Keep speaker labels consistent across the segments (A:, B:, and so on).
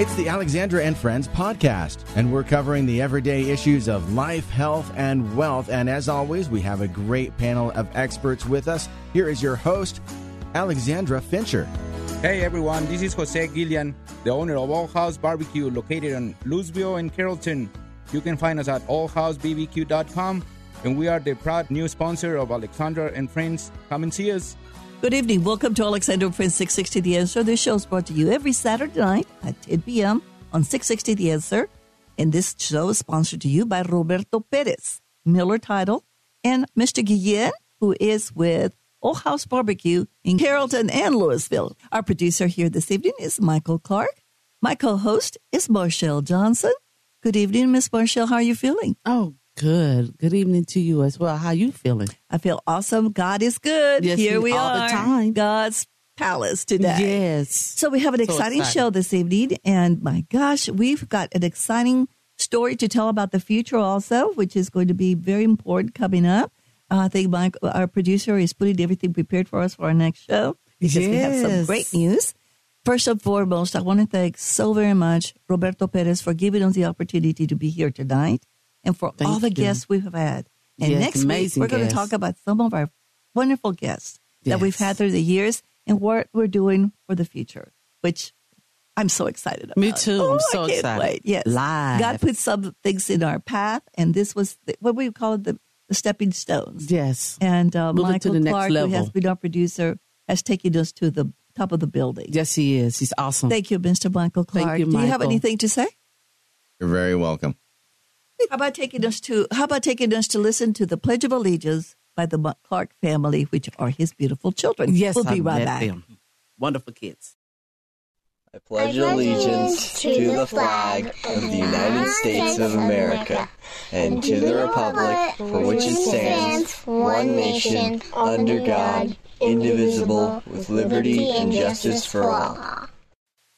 A: It's the Alexandra and Friends podcast, and we're covering the everyday issues of life, health, and wealth. And as always, we have a great panel of experts with us. Here is your host, Alexandra Fincher.
B: Hey everyone, this is Jose Gillian, the owner of All House Barbecue located in Louisville and Carrollton. You can find us at allhousebbq.com, and we are the proud new sponsor of Alexandra and Friends. Come and see us.
C: Good evening. Welcome to Alexandra and Friends 660 The Answer. This show is brought to you every Saturday night at 10 p.m. on 660 The Answer. And this show is sponsored to you by Roberto Perez, Miller Title, and Mr. Guillen, who is with Old House Barbecue in Carrollton and Louisville. Our producer here this evening is Michael Clark. My co-host is Marshall Johnson. Good evening, Miss Marshall. How are you feeling?
D: Oh, good. Good evening to you as well. How you feeling?
C: I feel awesome. God is good.
D: Yes,
C: Here we
D: all
C: are.
D: the time.
C: God's palace today.
D: Yes.
C: So we have an
D: So
C: exciting
D: exciting.
C: show this evening, and my gosh, we've got an exciting story to tell about the future also, which is going to be very important coming up. Uh, I think Mike, our producer, is putting everything prepared for us for our next show because we have some great news. First and foremost, I want to thank so very much Roberto Perez for giving us the opportunity to be here tonight and for
D: Thank
C: all the
D: you.
C: guests we have had. And
D: Yes,
C: next week, we're going to talk about some of our wonderful guests that we've had through the years and what we're doing for the future, which I'm so excited about.
D: Me too.
C: Oh,
D: I'm so
C: I can't
D: excited.
C: Wait. Yes.
D: Live.
C: God put some things in our path, and this was the, what we call it the, the stepping stones.
D: Yes.
C: And uh,
D: Moving to
C: Michael
D: the next
C: Clark, who has been our producer, has taken us to the top of the building.
D: Yes, he is. He's awesome.
C: Thank you, Mr. Michael
D: Thank
C: Clark.
D: you,
C: Do you have anything to say?
A: You're very welcome.
C: How about taking us to How about taking us to listen to the Pledge of Allegiance by the Clark family, which are his beautiful children?
D: yes,
C: we'll be
D: I
C: right
D: met
C: back.
D: them. Wonderful kids.
E: I pledge allegiance to the flag of the United States of America and to the republic for which it stands, one nation, under God, indivisible, with liberty and justice for all.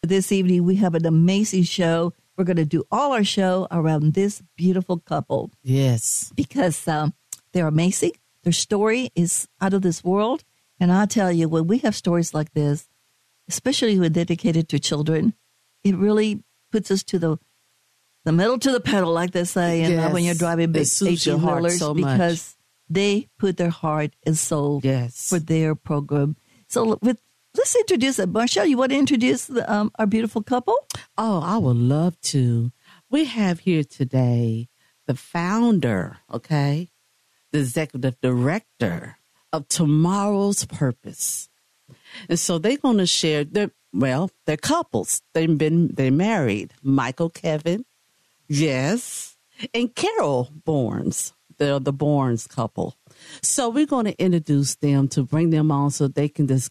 C: This evening, we have an amazing show. We're going to do all our show around this beautiful couple
D: Yes.
C: because um, they're amazing. Their story is out of this world. And I tell you, when we have stories like this, especially when dedicated to children, it really puts us to the the metal to the pedal, like they say, and
D: Yes.
C: when you're driving big eighteen wheelers,
D: so
C: because they put their heart and soul
D: Yes.
C: for their program. So, with let's introduce them. Marshall, you want to introduce the, um, our beautiful couple?
D: Oh, I would love to. We have here today the founder, okay, the executive director of Tomorrow's Purpose. And so they're going to share their, well, they're couples. They've been, they're married. Michael, Kevin, yes, and Carol Barnes. They're the Barnes couple. So we're going to introduce them to bring them on so they can just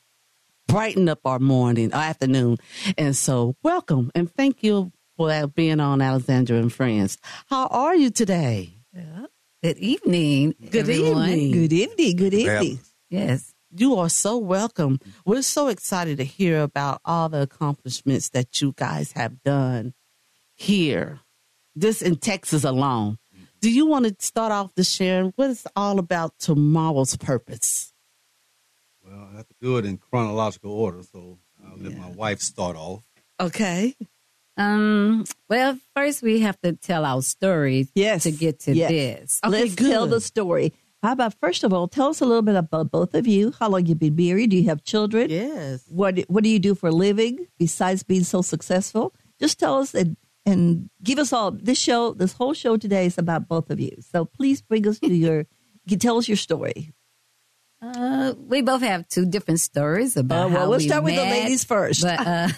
D: brighten up our morning, our afternoon. And so, welcome and thank you for being on Alexandra and Friends. How are you today?
F: Good evening.
D: Good
F: everyone.
D: evening.
C: Good evening. Good evening.
F: Yes.
D: You are so welcome. We're so excited to hear about all the accomplishments that you guys have done here, this in Texas alone. Do you want to start off the sharing? What is all about tomorrow's purpose?
G: Well, have to do it in chronological order, so I'll let my wife start off.
D: Okay.
F: Um. Well, first we have to tell our stories.
C: Yes.
F: To get to
C: Yes.
F: this.
D: Okay,
C: Let's tell the story. How about first of all, tell us a little bit about both of you. How long you've been married? Do you have children?
D: Yes.
C: What What do you do for a living besides being so successful? Just tell us and and give us all. This show, this whole show today is about both of you. So please bring us to your. You tell us your story.
F: Uh, we both have two different stories about
C: Uh, well,
F: how
C: we'll
F: we
C: start with the ladies first.
F: But uh,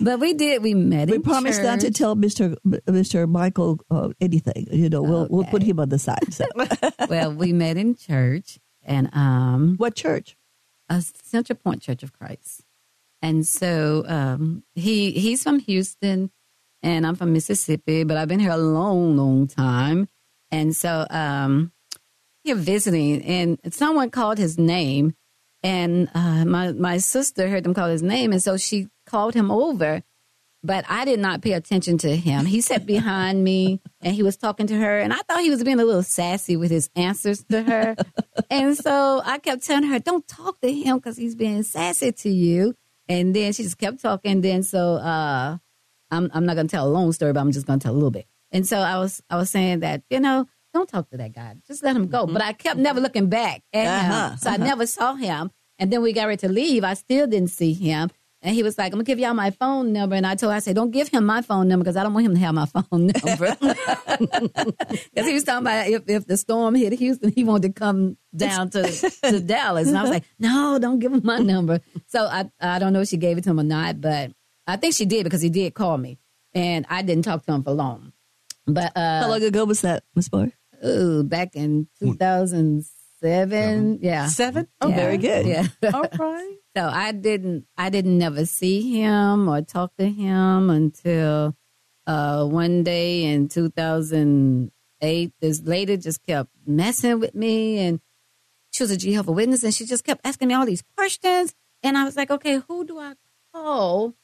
F: but we did. We met.
C: We
F: in
C: promise not to tell Mister Mister Michael uh, anything. You know, we'll we'll put him on the side. So.
F: well, we met in church, and um,
C: what church?
F: a Central Point Church of Christ. And so um, he he's from Houston, and I'm from Mississippi, but I've been here a long, long time. And so um, here visiting, and someone called his name, and uh, my my sister heard them call his name, and so she called him over. But I did not pay attention to him. He sat behind me and he was talking to her, and I thought he was being a little sassy with his answers to her. and so I kept telling her, "Don't talk to him because he's being sassy to you." And then she just kept talking. Then so uh, I'm I'm not gonna tell a long story, but I'm just gonna tell a little bit. And so I was I was saying that you know don't talk to that guy, just let him go. But I kept never looking back at
C: Uh-huh,
F: him, so I never saw him. And then we got ready to leave. I still didn't see him. And he was like, I'm gonna give y'all my phone number. And I told her, I said, don't give him my phone number because I don't want him to have my phone number. Because he was talking about if, if the storm hit Houston, he wanted to come down to, to Dallas. And I was like, no, don't give him my number. So I, I don't know if she gave it to him or not, but I think she did because he did call me. And I didn't talk to him for long. But uh,
C: How long ago was that, Miss Boy?
F: Ooh, back in 2007. Yeah.
D: Seven? Oh,
F: Yeah.
C: very good.
F: Yeah.
D: All right.
F: So I didn't I didn't never see him or talk to him until uh, one day in 2008. This lady just kept messing with me, and she was a Jehovah Witness, and she just kept asking me all these questions. And I was like, okay, who do I call?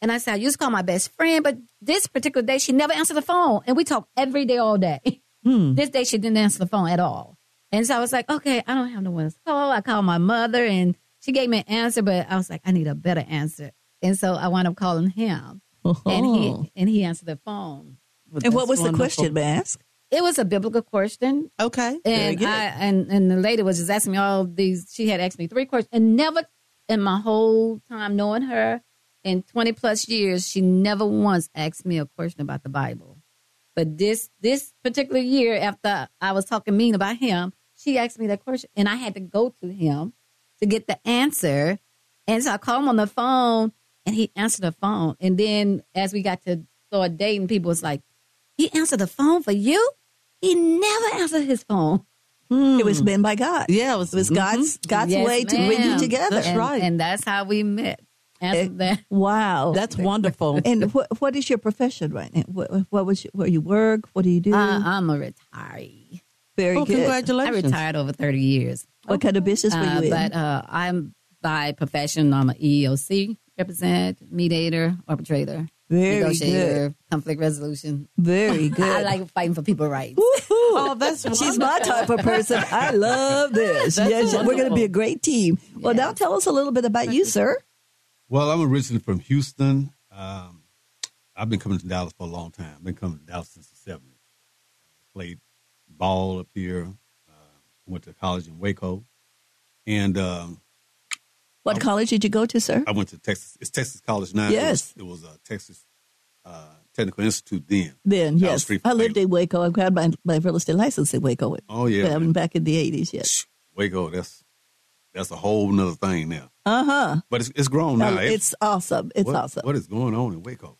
F: And I said, I used to call my best friend, but this particular day she never answered the phone, and we talk every day, all day. Hmm. This day she didn't answer the phone at all. And so I was like, okay, I don't have no one to call. I called my mother and she gave me an answer, but I was like, I need a better answer. And so I wound up calling him. And
C: Oh.
F: he and he answered the phone.
C: and what
D: That's
C: was the question, may I ask?
F: It was a biblical question.
D: Okay.
F: And. I and, and the lady was just asking me all these she had asked me three questions and never in my whole time knowing her in twenty plus years, she never once asked me a question about the Bible. But this this particular year, after I was talking mean about him, she asked me that question, and I had to go to him to get the answer. And so I called him on the phone, and he answered the phone. And then as we got to start dating, people was like, "He answered the phone for you? He never answered his phone."
C: It was been by God.
D: Yeah, it was,
C: It was God's mm-hmm. God's
F: Yes,
C: way to bring you together.
D: That's
F: and,
D: right.
F: and that's how we met. After that,
C: Wow.
D: That's wonderful.
C: and what what is your profession right now? What, what was your, where you work? What do you do?
F: I, I'm a retiree.
C: Very
D: oh,
C: good.
F: I retired over 30 years.
C: What kind of business were
F: Uh,
C: you in?
F: but uh, I'm by profession. I'm an EEOC representative, mediator, arbitrator,
C: Very
F: negotiator, conflict resolution.
C: Very good.
F: I like fighting for people's rights.
D: Oh, that's
C: She's my type of person. I love this.
D: That's
C: yes, we're going to be a great team. Well, now tell us a little bit about you, sir.
G: Well, I'm originally from Houston. Um, I've been coming to Dallas for a long time. I've been coming to Dallas since the 70s. Played ball up here. Uh, went to college in Waco. And um,
C: What college did you go to, sir?
G: I went to Texas. It's Texas College now.
C: Yes.
G: It was, it was uh, Texas uh, Technical Institute then.
C: Then,
G: the
C: yes. I lived in Waco. I got my, my real estate license in Waco.
G: Oh, yeah.
C: Back in the 80s, yes.
G: Waco, that's that's a whole nother thing now.
C: Uh huh.
G: But it's, it's grown now.
C: it's awesome. It's
G: what-
C: awesome.
G: What is going on in Waco?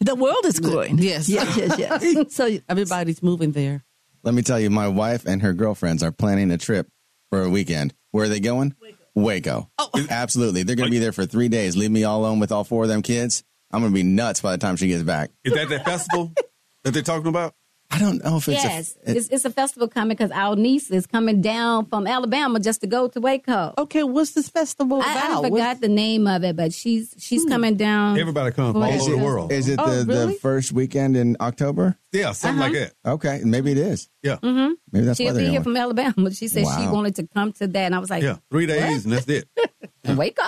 C: the world is growing.
D: Yes.
C: Yes, yes, yes. so,
D: Everybody's moving there.
A: Let me tell you, my wife and her girlfriends are planning a trip for a weekend. Where are they going? Waco.
C: Oh.
A: Absolutely. They're going to be there for three days. Leave me all alone with all four of them kids. I'm going to be nuts by the time she gets back.
G: Is that that festival that they're talking about?
A: I don't know if it's
F: Yes,
A: a.
F: it's, it's a festival coming because our niece is coming down from Alabama just to go to Waco.
D: Okay, what's this festival
F: I, I forgot
D: What's-
F: the name of it, but she's
C: Hmm.
F: she's coming down.
G: Everybody comes from all
F: Is
G: over the
F: it-
G: world.
A: Is it
D: Oh,
A: the,
D: really?
A: the first weekend in October?
G: yeah, something like that.
A: Okay, maybe it is.
G: Yeah.
F: hmm
A: Maybe that's why
F: She'll
A: they're
F: be here from Alabama. She said she wanted to come to that, and I was like,
G: Yeah. Three days and that's it.
F: Waco.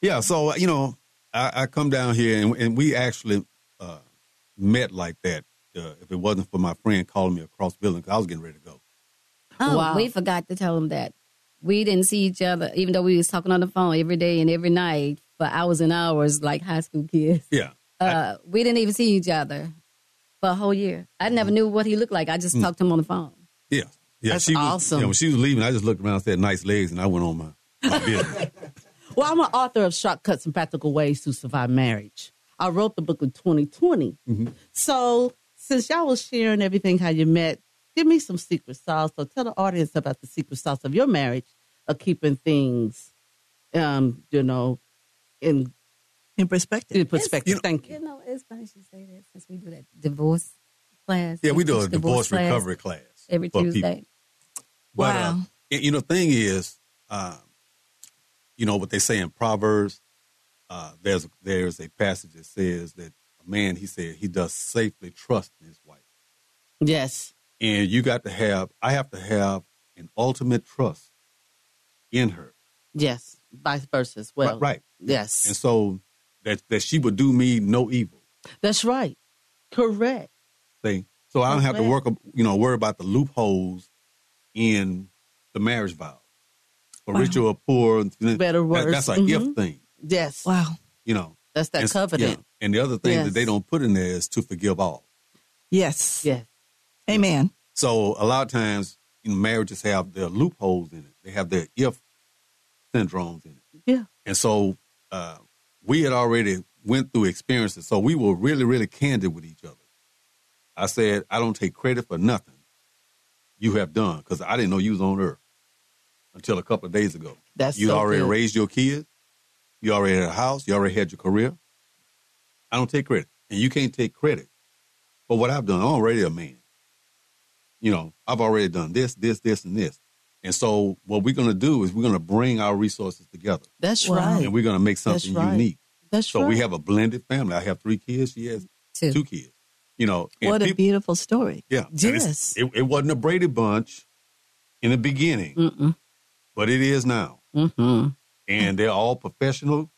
G: Yeah. So, you know, I, I come down here and, and we actually uh, met like that. Uh, if it wasn't for my friend calling me across the building, 'cause I was getting ready to go.
F: Oh,
D: Wow.
F: we forgot to tell him that we didn't see each other, even though we was talking on the phone every day and every night for hours and hours, like high school kids.
G: Yeah.
F: Uh, we didn't even see each other for a whole year. I never knew what he looked like. I just
G: Mm.
F: talked to him on the phone.
G: Yeah. Yeah.
D: That's
G: she was,
D: awesome.
G: You know, when she was leaving, I just looked around and said, nice legs, and I went on my, my business.
D: Well, I'm an author of Shortcuts and Practical Ways to Survive Marriage. I wrote the book in 2020. So, since y'all was sharing everything, how you met, give me some secret sauce. So, tell the audience about the secret sauce of your marriage of keeping things, um, you know, in,
C: in perspective.
D: in perspective.
G: You know-
D: Thank
F: You
D: you.
F: know, it's funny you say that since we do that divorce class.
G: yeah, we do a divorce
F: class
G: recovery class
F: every
G: for people.
F: Tuesday.
G: But,
C: Wow.
G: uh, you know, thing is, um, you know what they say in Proverbs. Uh, there's there's a passage that says that a man he said he does safely trust in his wife,
D: Yes.
G: and you got to have I have to have an ultimate trust in her
D: Yes. vice versa as well.
G: Right, right.
D: Yes.
G: And so that that she would do me no evil.
D: That's right. Correct.
G: See? So I don't have to work, you know, worry about the loopholes in the marriage vow. For rich or poor,
D: Better,
G: that-
D: worse.
G: that's a
D: Mhm.
G: if thing,
D: Yes.
C: Wow.
G: you know.
D: That's that
G: And-
D: covenant.
G: yeah. And the other thing
D: Yes.
G: that they don't put in there is to forgive all.
C: Yes.
D: Yes.
C: Amen.
G: So a lot of times, you know, marriages have their loopholes in it. They have their if syndromes in it.
D: Yeah.
G: And so uh, we had already went through experiences. So we were really, really candid with each other. I said, I don't take credit for nothing you have done because I didn't know you was on earth until a couple of days ago.
D: That's
G: you
D: so
G: already
D: good.
G: raised your kids. You already had a house. You already had your career. I don't take credit. And you can't take credit for what I've done. I'm already a man. You know, I've already done this, this, this, and this. And so what we're going to do is we're going to bring our resources together
D: That's right.
G: and we're going to make
D: That's
G: something
D: right.
G: unique.
D: That's
G: So
D: right.
G: So we have a blended family. I have three kids. She has
F: Two.
G: two kids. You know, and
C: What a
G: peop-
C: beautiful story.
G: yeah.
D: Yes.
G: It, it wasn't a Brady bunch in the beginning,
D: Mm-mm.
G: but it is now.
D: Mm-hmm.
G: And they're all professional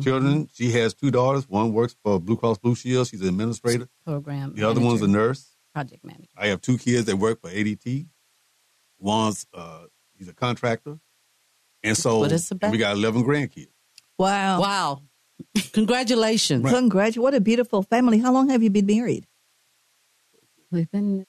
G: children. She has two daughters. One works for Blue Cross Blue Shield. She's an administrator.
F: Program.
G: The other one's a nurse.
F: project manager.
G: I have two kids that work for ADT. One's uh, he's a contractor, and so
D: what it's
G: and we got eleven grandkids.
C: Wow.
D: Wow. Congratulations.
C: Congrats. What a beautiful family. How long have you been married?
F: We've been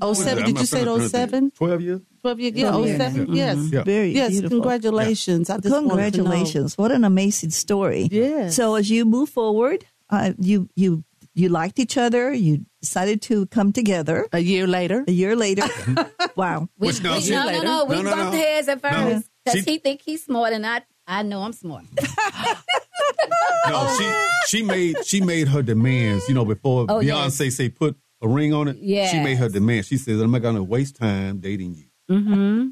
D: Oh seven. Did you say oh seven?
G: Twelve years.
D: Twelve years. Yeah.
C: Oh, yeah.
D: seven. Yes.
G: Yeah.
C: Very
D: Yes.
C: beautiful.
D: Congratulations. I just wanted to know.
C: Congratulations. What an amazing story.
D: Yes.
C: So as you move forward, uh, you you you liked each other. You decided to come together
D: A year later.
C: a year later. wow.
F: we,
G: Which now
F: we-
G: she-
F: no, no, no. We
G: No, no,
F: bumped
G: no.
F: heads at first because
G: She-
F: he think he's smart and I I know I'm smart.
G: No, she she made she made her demands. You know, before
F: Oh,
G: Beyonce say put a ring on it.
F: Yes.
G: she made her demand. She says, "I'm not going to waste time dating you.
D: Mm-hmm.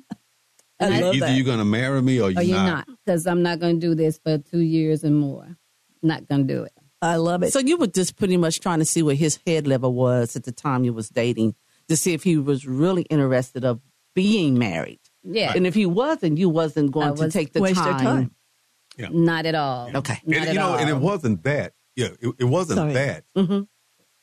C: I love
G: Either
C: that.
G: you're going to marry me or you're,
F: or you're not because I'm not going to do this for two years and more. Not going to do it.
C: I love it.
D: So you were just pretty much trying to see what his head level was at the time you was dating to see if he was really interested of being married.
F: Yeah,
D: And if he wasn't, you wasn't going
F: I
D: to
F: was-
D: take the
C: Waste your
D: time.
C: time.
F: not at all.
D: Okay.
F: not
G: And,
F: at
G: you know,
F: all.
G: and it wasn't that. Yeah, it, it wasn't
C: Sorry.
G: that.
D: Mhm.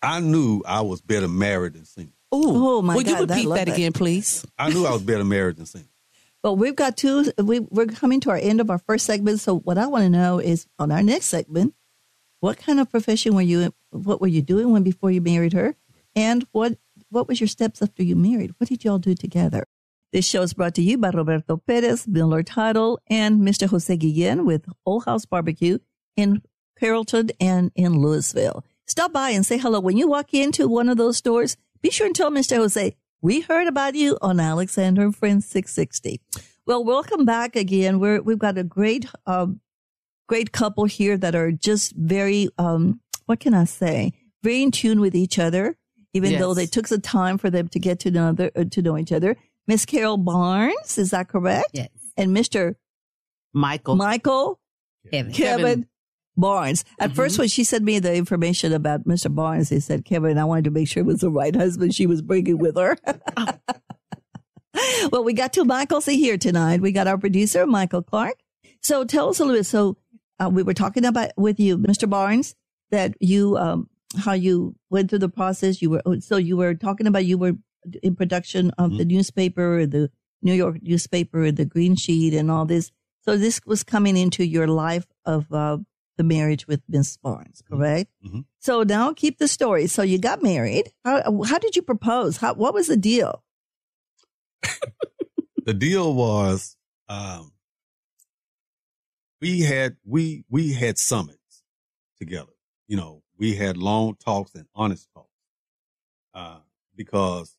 G: I knew I was better married than single.
D: Ooh.
C: Oh, my
D: Will you
C: God, I
D: repeat that
C: that.
D: again, please?
G: I knew I was better married than single.
C: But we've got two. We, we're coming to our end of our first segment. So what I want to know is on our next segment, what kind of profession were you? What were you doing when before you married her? And what what was your steps after you married? What did y'all do together? This show is brought to you by Roberto Perez, Miller Title, and Mr. Jose Guillen with Old House Barbecue in Carrollton and in Louisville. Stop by and say hello. When you walk into one of those stores, be sure and tell Mr. Jose, we heard about you on Alexandra and Friends 660. Well, welcome back again. We're, we've got a great, um, great couple here that are just very, um, what can I say? Very in tune with each other, even
D: Yes.
C: though they took some time for them to get to know, other, uh, to know each other. Miss Carol Barnes, is that correct?
F: Yes.
C: And Mr.
D: Michael.
C: Michael
F: Kevin.
C: Kevin,
D: Kevin.
C: Barnes. At first, when she sent me the information about Mr. Barnes, they said, Kevin, I wanted to make sure it was the right husband she was bringing with her. well, we got two Michaels here tonight. We got our producer, Michael Clark. So tell us a little bit. So uh, we were talking about with you, Mr. Barnes, that you, um, how you went through the process. You were, so you were talking about you were in production of the newspaper, the New York newspaper, the Green Sheet, and all this. So this was coming into your life of uh, the marriage with Miss Barnes, correct?
G: Mhm.
C: So now keep the story. So you got married. How, how did you propose? How, what was the deal?
G: the deal was um, we had we we had summits together. You know, we had long talks and honest talks. Uh, because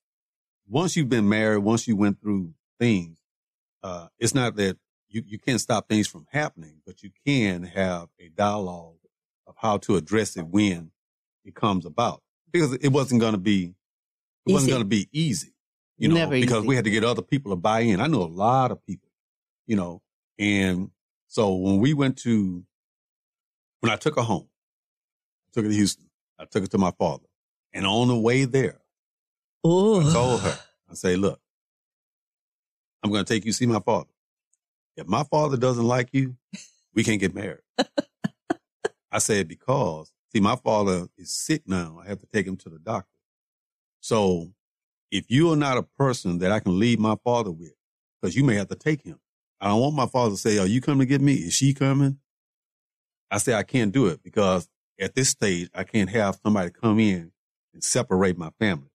G: once you've been married, once you went through things, uh, it's not that you, you can't stop things from happening, but you can have a dialogue of how to address it when it comes about. Because it wasn't going to be, it wasn't going to be easy, you know,
D: Never
G: because
D: easy.
G: we had to get other people to buy in. I know a lot of people, you know, and so when we went to, when I took her home, I took her to Houston, I took her to my father. And on the way there, I
C: Oh,
G: told her, I say, look, I'm going to take you see my father. If my father doesn't like you, we can't get married. I said, because see, my father is sick now. I have to take him to the doctor. So if you are not a person that I can leave my father with, because you may have to take him. I don't want my father to say, are you coming to get me? Is she coming? I say, I can't do it because at this stage, I can't have somebody come in and separate my family,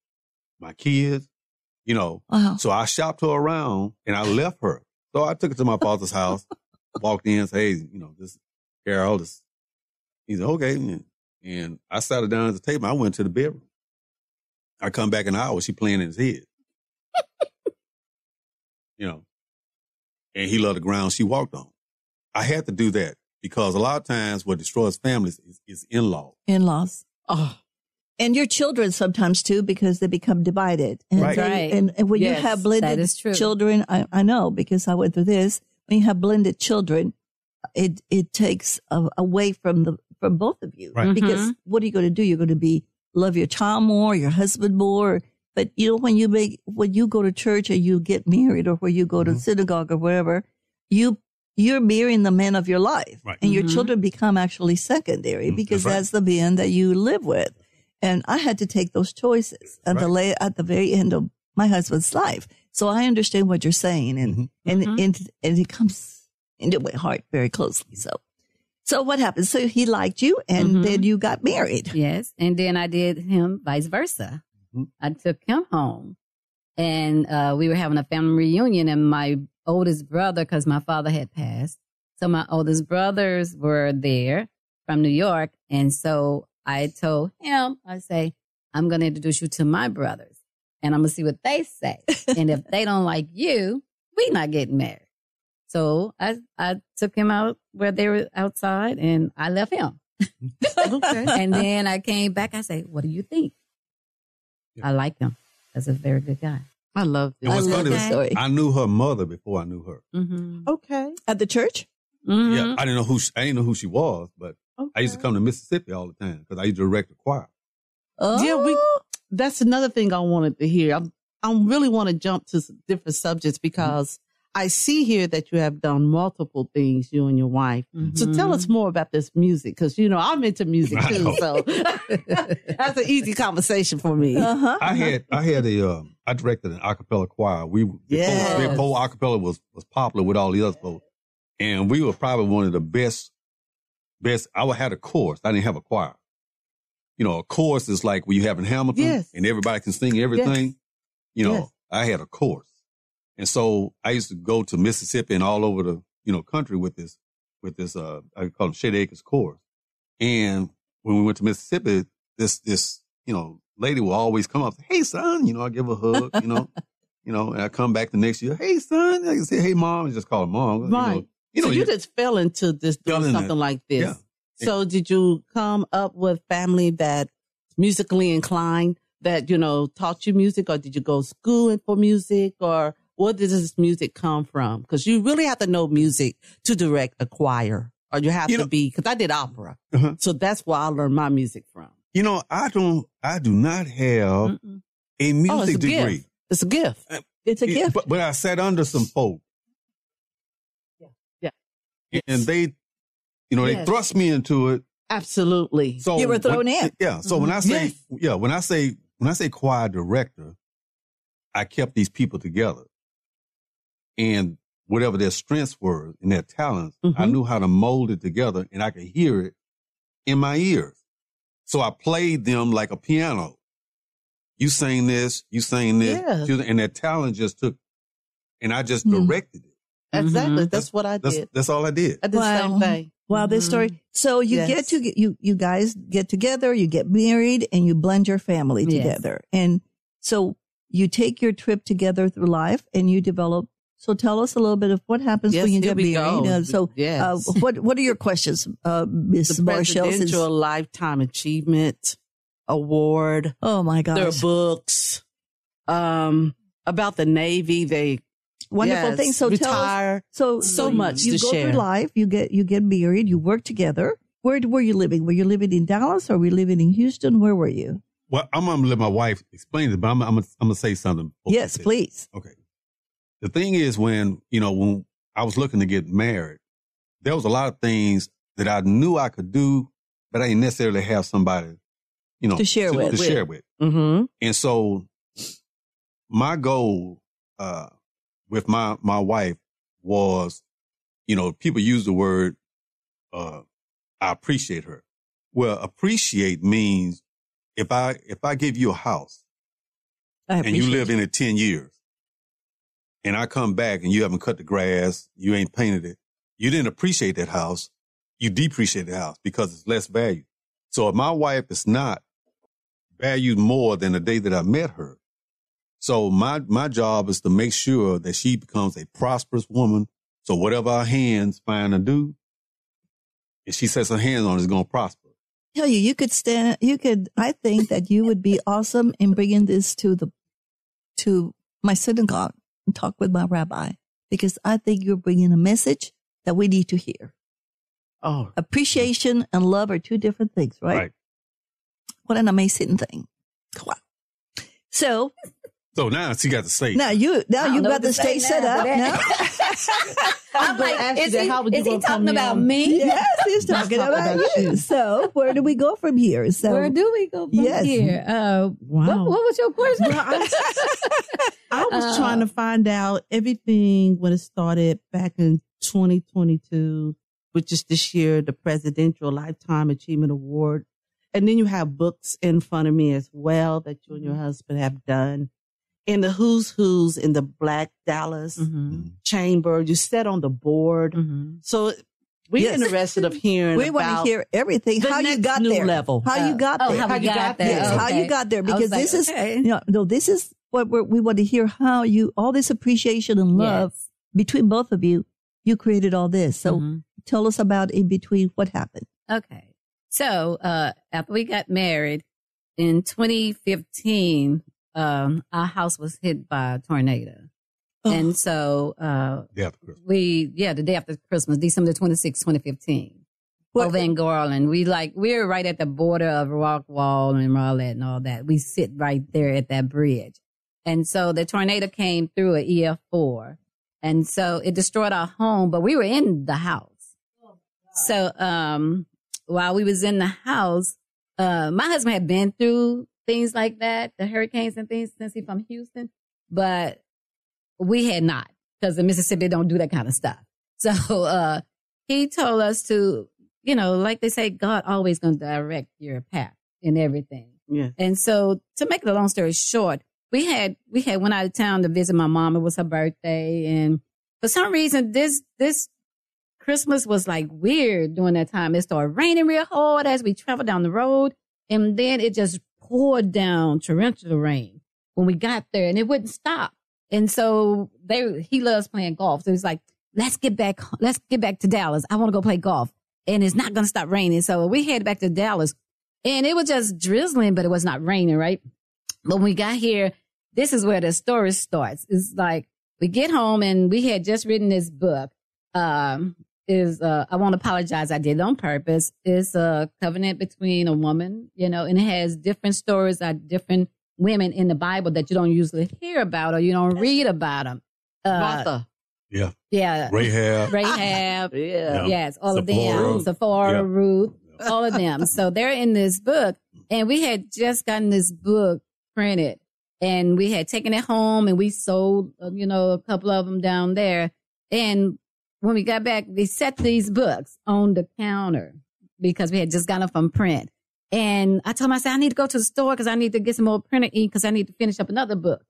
G: my kids, you know.
C: Wow.
G: So I shopped her around and I left her. So I took it to my father's house, walked in, said, hey, you know, this Carol, this, he said, okay. And, and I sat her down at the table. I went to the bedroom. I come back in an hour, she playing in his head. you know, and he loved the ground she walked on. I had to do that because a lot of times what destroys families is, is in-laws.
C: In-laws.
D: Oh,
C: And your children sometimes too, because they become divided. And
G: Right.
C: they- And, and when
D: Yes,
C: you have blended
F: that is true.
C: children, I, I know because I went through this. When you have blended children, it it takes a, away from the from both of you.
G: Right.
C: Because what are you going to do? You're going to be love your child more, your husband more. But you know when you make when you go to church or you get married or where you go to
G: Mhm.
C: synagogue or wherever, you you're marrying the man of your life,
G: Right.
C: and your
F: Mhm.
C: children become actually secondary
G: Mm,
C: because
G: that's right.
C: that's the man that you live with. And I had to take those choices at the
G: Right.
C: la- at the very end of my husband's life. So I understand what you're saying, and
G: Mhm.
C: and
F: Mhm.
C: and and it comes into my heart very closely. So, so what happened? So he liked you, and
F: Mhm.
C: then you got married.
F: Yes. And then I did him vice versa.
G: Mhm.
F: I took him home and uh, we were having a family reunion and my oldest brother, because my father had passed. So my oldest brothers were there from New York. And so I told him, I say, I'm going to introduce you to my brothers and I'm going to see what they say. and if they don't like you, we not getting married. So I, I took him out where they were outside and I left him.
D: okay.
F: and then I came back. I say, "What do you think?"
G: Yeah.
F: I like him. That's a very good guy.
D: I love
G: And
C: I
G: what's
C: love
G: funny is
C: story.
G: I knew her mother before I knew her.
F: Mm-hmm.
D: Okay.
C: At the church?
G: Yeah, I didn't know who she, I didn't know who she was, but
D: okay.
G: I used to come to Mississippi all the time because I used to direct a choir.
C: Oh,
D: Yeah, we. That's another thing I wanted to hear. I'm, I really want to jump to different subjects because I see here that you have done multiple things, you and your wife. So tell us more about this music because you know I'm into music
G: I
D: too.
G: know.
D: So that's an easy conversation for me.
C: Uh-huh.
G: I had I had a um, I directed an acapella choir. We before,
D: Yes.
G: before acapella was was popular with all the other folks, and we were probably one of the best best. I would had a chorus. I didn't have a choir. You know, a chorus is like when you have in Hamilton,
D: Yes.
G: and everybody can sing everything. You know,
D: Yes.
G: I had a chorus, and so I used to go to Mississippi and all over the you know country with this with this uh I call them Shady Acres chorus. And when we went to Mississippi, this this you know lady will always come up, hey son, you know I give a hug, you know, you know, and I come back the next year, hey son, I can say hey mom, and just call her mom,
D: Right.
G: You know, you
D: so
G: know,
D: you just fell into this doing
G: in
D: something
G: it.
D: like this.
G: Yeah.
D: So did you come up with family that musically inclined that you know taught you music, or did you go schooling for music, or where does this music come from? Because you really have to know music to direct a choir, or you have
G: You
D: to
G: know-
D: be. Because I did opera,
G: Uh-huh.
D: so that's where I learned my music from.
G: you know, I don't, I do not have
F: Mm-mm.
G: a
D: Oh,
G: music
D: it's a
G: degree,
D: gift. It's a gift.
C: It's a gift.
G: but but I sat under some folk. And they, you know, they thrust me into it.
D: Absolutely.
G: So
C: You were
G: when-
C: thrown in.
G: Yeah. So when I say
D: Yes.
G: yeah, when I say when I say choir director, I kept these people together, and whatever their strengths were and their talents, I
D: Mhm.
G: knew how to mold it together, and I could hear it in my ears. So I played them like a piano. You sang this, you sang this,
D: Yes.
G: you- and their talent just took, and I just
C: Hmm.
G: directed it.
D: Exactly.
F: Mhm.
D: That's what I did.
G: that's all I did.
D: I did the
C: Wow.
D: same thing.
C: Wow, this story. So you
D: Yes.
C: get to get you you guys get together, you get married, and you blend your family
F: Yes.
C: together, and so you take your trip together through life, and you develop. So tell us a little bit of what happens
D: Yes,
C: when you get married.
D: go.
C: Uh, so,
D: Yes.
C: uh, what what are your questions, uh, Miss
D: the
C: Marshall? Since-
D: Presidential Lifetime Achievement Award.
C: Oh my gosh!
D: Their
C: gosh,
D: books. Um, about the Navy. They
C: wonderful
D: yes,
C: thing. So tell us.
D: retire.
C: So
D: So
C: you-
D: much
C: You
D: to
C: go
D: share.
C: through life. You get you get married. You work together. Where were you living? Were you living in Dallas or were you living in Houston? Where were you?
G: Well, I'm gonna let my wife explain it, but I'm I'm gonna, I'm gonna say something.
C: yes, please.
G: Okay. The thing is when, you know, when I was looking to get married, there was a lot of things that I knew I could do, but I didn't necessarily have somebody, you know,
C: To share with.
G: to share with.
D: Mm-hmm.
G: And so my goal uh, with my my wife was, you know, people use the word uh, I appreciate her. Well, appreciate means if I if I give you a house and you live in it 10 years and I come back and you haven't cut the grass, you ain't painted it, you didn't appreciate that house, you depreciate the house because it's less value. So if my wife is not valued more than the day that I met her, so my, my job is to make sure that she becomes a prosperous woman. So whatever our hands find to do, if she sets her hands on it, it's going to prosper.
C: tell you, you could stand, you could, I think that you would be awesome in bringing this to the, to my synagogue and talk with my rabbi because I think you're bringing a message that we need to hear.
D: Oh,
C: Appreciation and love are two different things, right?
G: Right.
C: What an amazing thing. Wow. So
G: So now she got the stage.
C: now you, now you've got the
F: to say
C: stage set up. Now.
F: I'm
D: gonna
F: like, is he,
D: How would you
F: is he talking about
D: in?
F: me?
C: yes, he's talking about,
D: about
C: you.
D: you.
C: So where do we go from here? So
F: Where do we go from
C: Yes.
F: here? Uh,
D: Wow.
F: what, what was your question?
D: Well, I, I was
F: Uh,
D: trying to find out everything when it started back in 2022, which is this year, the Presidential Lifetime Achievement Award. And then you have books in front of me as well that you and your husband have done. In the Who's Who's in the Black Dallas
F: Mhm.
D: Chamber, you sat on the board.
F: Mhm.
D: So we're
C: Yes.
D: interested of hearing
C: we want to hear everything. How you got there?
D: level.
C: How you got
F: oh,
C: there?
F: how
D: How you
F: got,
D: got
F: there.
D: there.
C: Yes, how you got there because
F: like,
C: this is
F: okay.
C: you know, no, this is what we're, we want to hear how you all this appreciation and love
F: Yes.
C: between both of you. You created all this, so
F: Mhm.
C: tell us about in between what happened.
F: Okay. So, uh, after we got married in 2015, um, our house was hit by a tornado.
C: Oh.
F: And so, uh,
G: Day after Christmas.
F: we, yeah, the day after Christmas, December 26, 2015.
C: What-
F: over in Garland. We like, we're right at the border of Rockwall and Rowlett and all that. We sit right there at that bridge. And so the tornado came through a EF4. And so it destroyed our home, but we were in the house. So, um, while we was in the house, uh, my husband had been through things like that, the hurricanes and things since he's from Houston, but we had not because the Mississippi don't do that kind of stuff. So, uh, he told us to, you know, like they say, God always going to direct your path in everything.
D: Yeah.
F: And so to make the long story short, we had, we had went out of town to visit my mom. It was her birthday. And for some reason, this, this Christmas was like weird during that time. It started raining real hard as we traveled down the road. And then it just poured down torrential rain when we got there and it wouldn't stop. And so they, he loves playing golf. So he's like, let's get back, let's get back to Dallas. I want to go play golf and it's not going to stop raining. So we headed back to Dallas and it was just drizzling, but it was not raining, right? But when we got here, this is where the story starts. It's like we get home and we had just written this book. Um, is uh, I won't apologize. I did it on purpose. It's a covenant between a woman, you know, and it has different stories of different women in the Bible that you don't usually hear about or you don't read about them. Uh,
D: Martha.
G: Yeah.
F: yeah,
G: Rahab.
F: Rahab,
D: Yeah.
G: Yeah.
F: Yes, all of them.
G: Sephora.
F: Sephora,
G: Yeah.
F: Ruth, all of them. So they're in this book. And we had just gotten this book printed and we had taken it home and we sold, uh, you know, a couple of them down there. And when we got back, they set these books on the counter because we had just gotten them from print. And I told him, I said, I need to go to the store because I need to get some more printer ink because I need to finish up another book.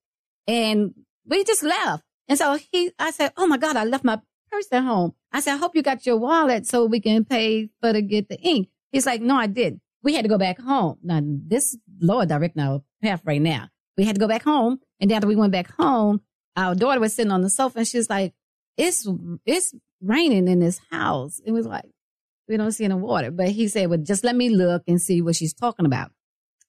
F: And we just left. And so he, I said, Oh my God, I left my purse at home. I said, I hope you got your wallet so we can pay for to get the ink. He's like, No, I didn't. We had to go back home. Now, this Lord direct our path right now. We had to go back home. And after we went back home, our daughter was sitting on the sofa and she's like, It's it's raining in this house. It was like, we don't see any water. But he said, Well, just let me look and see what she's talking about.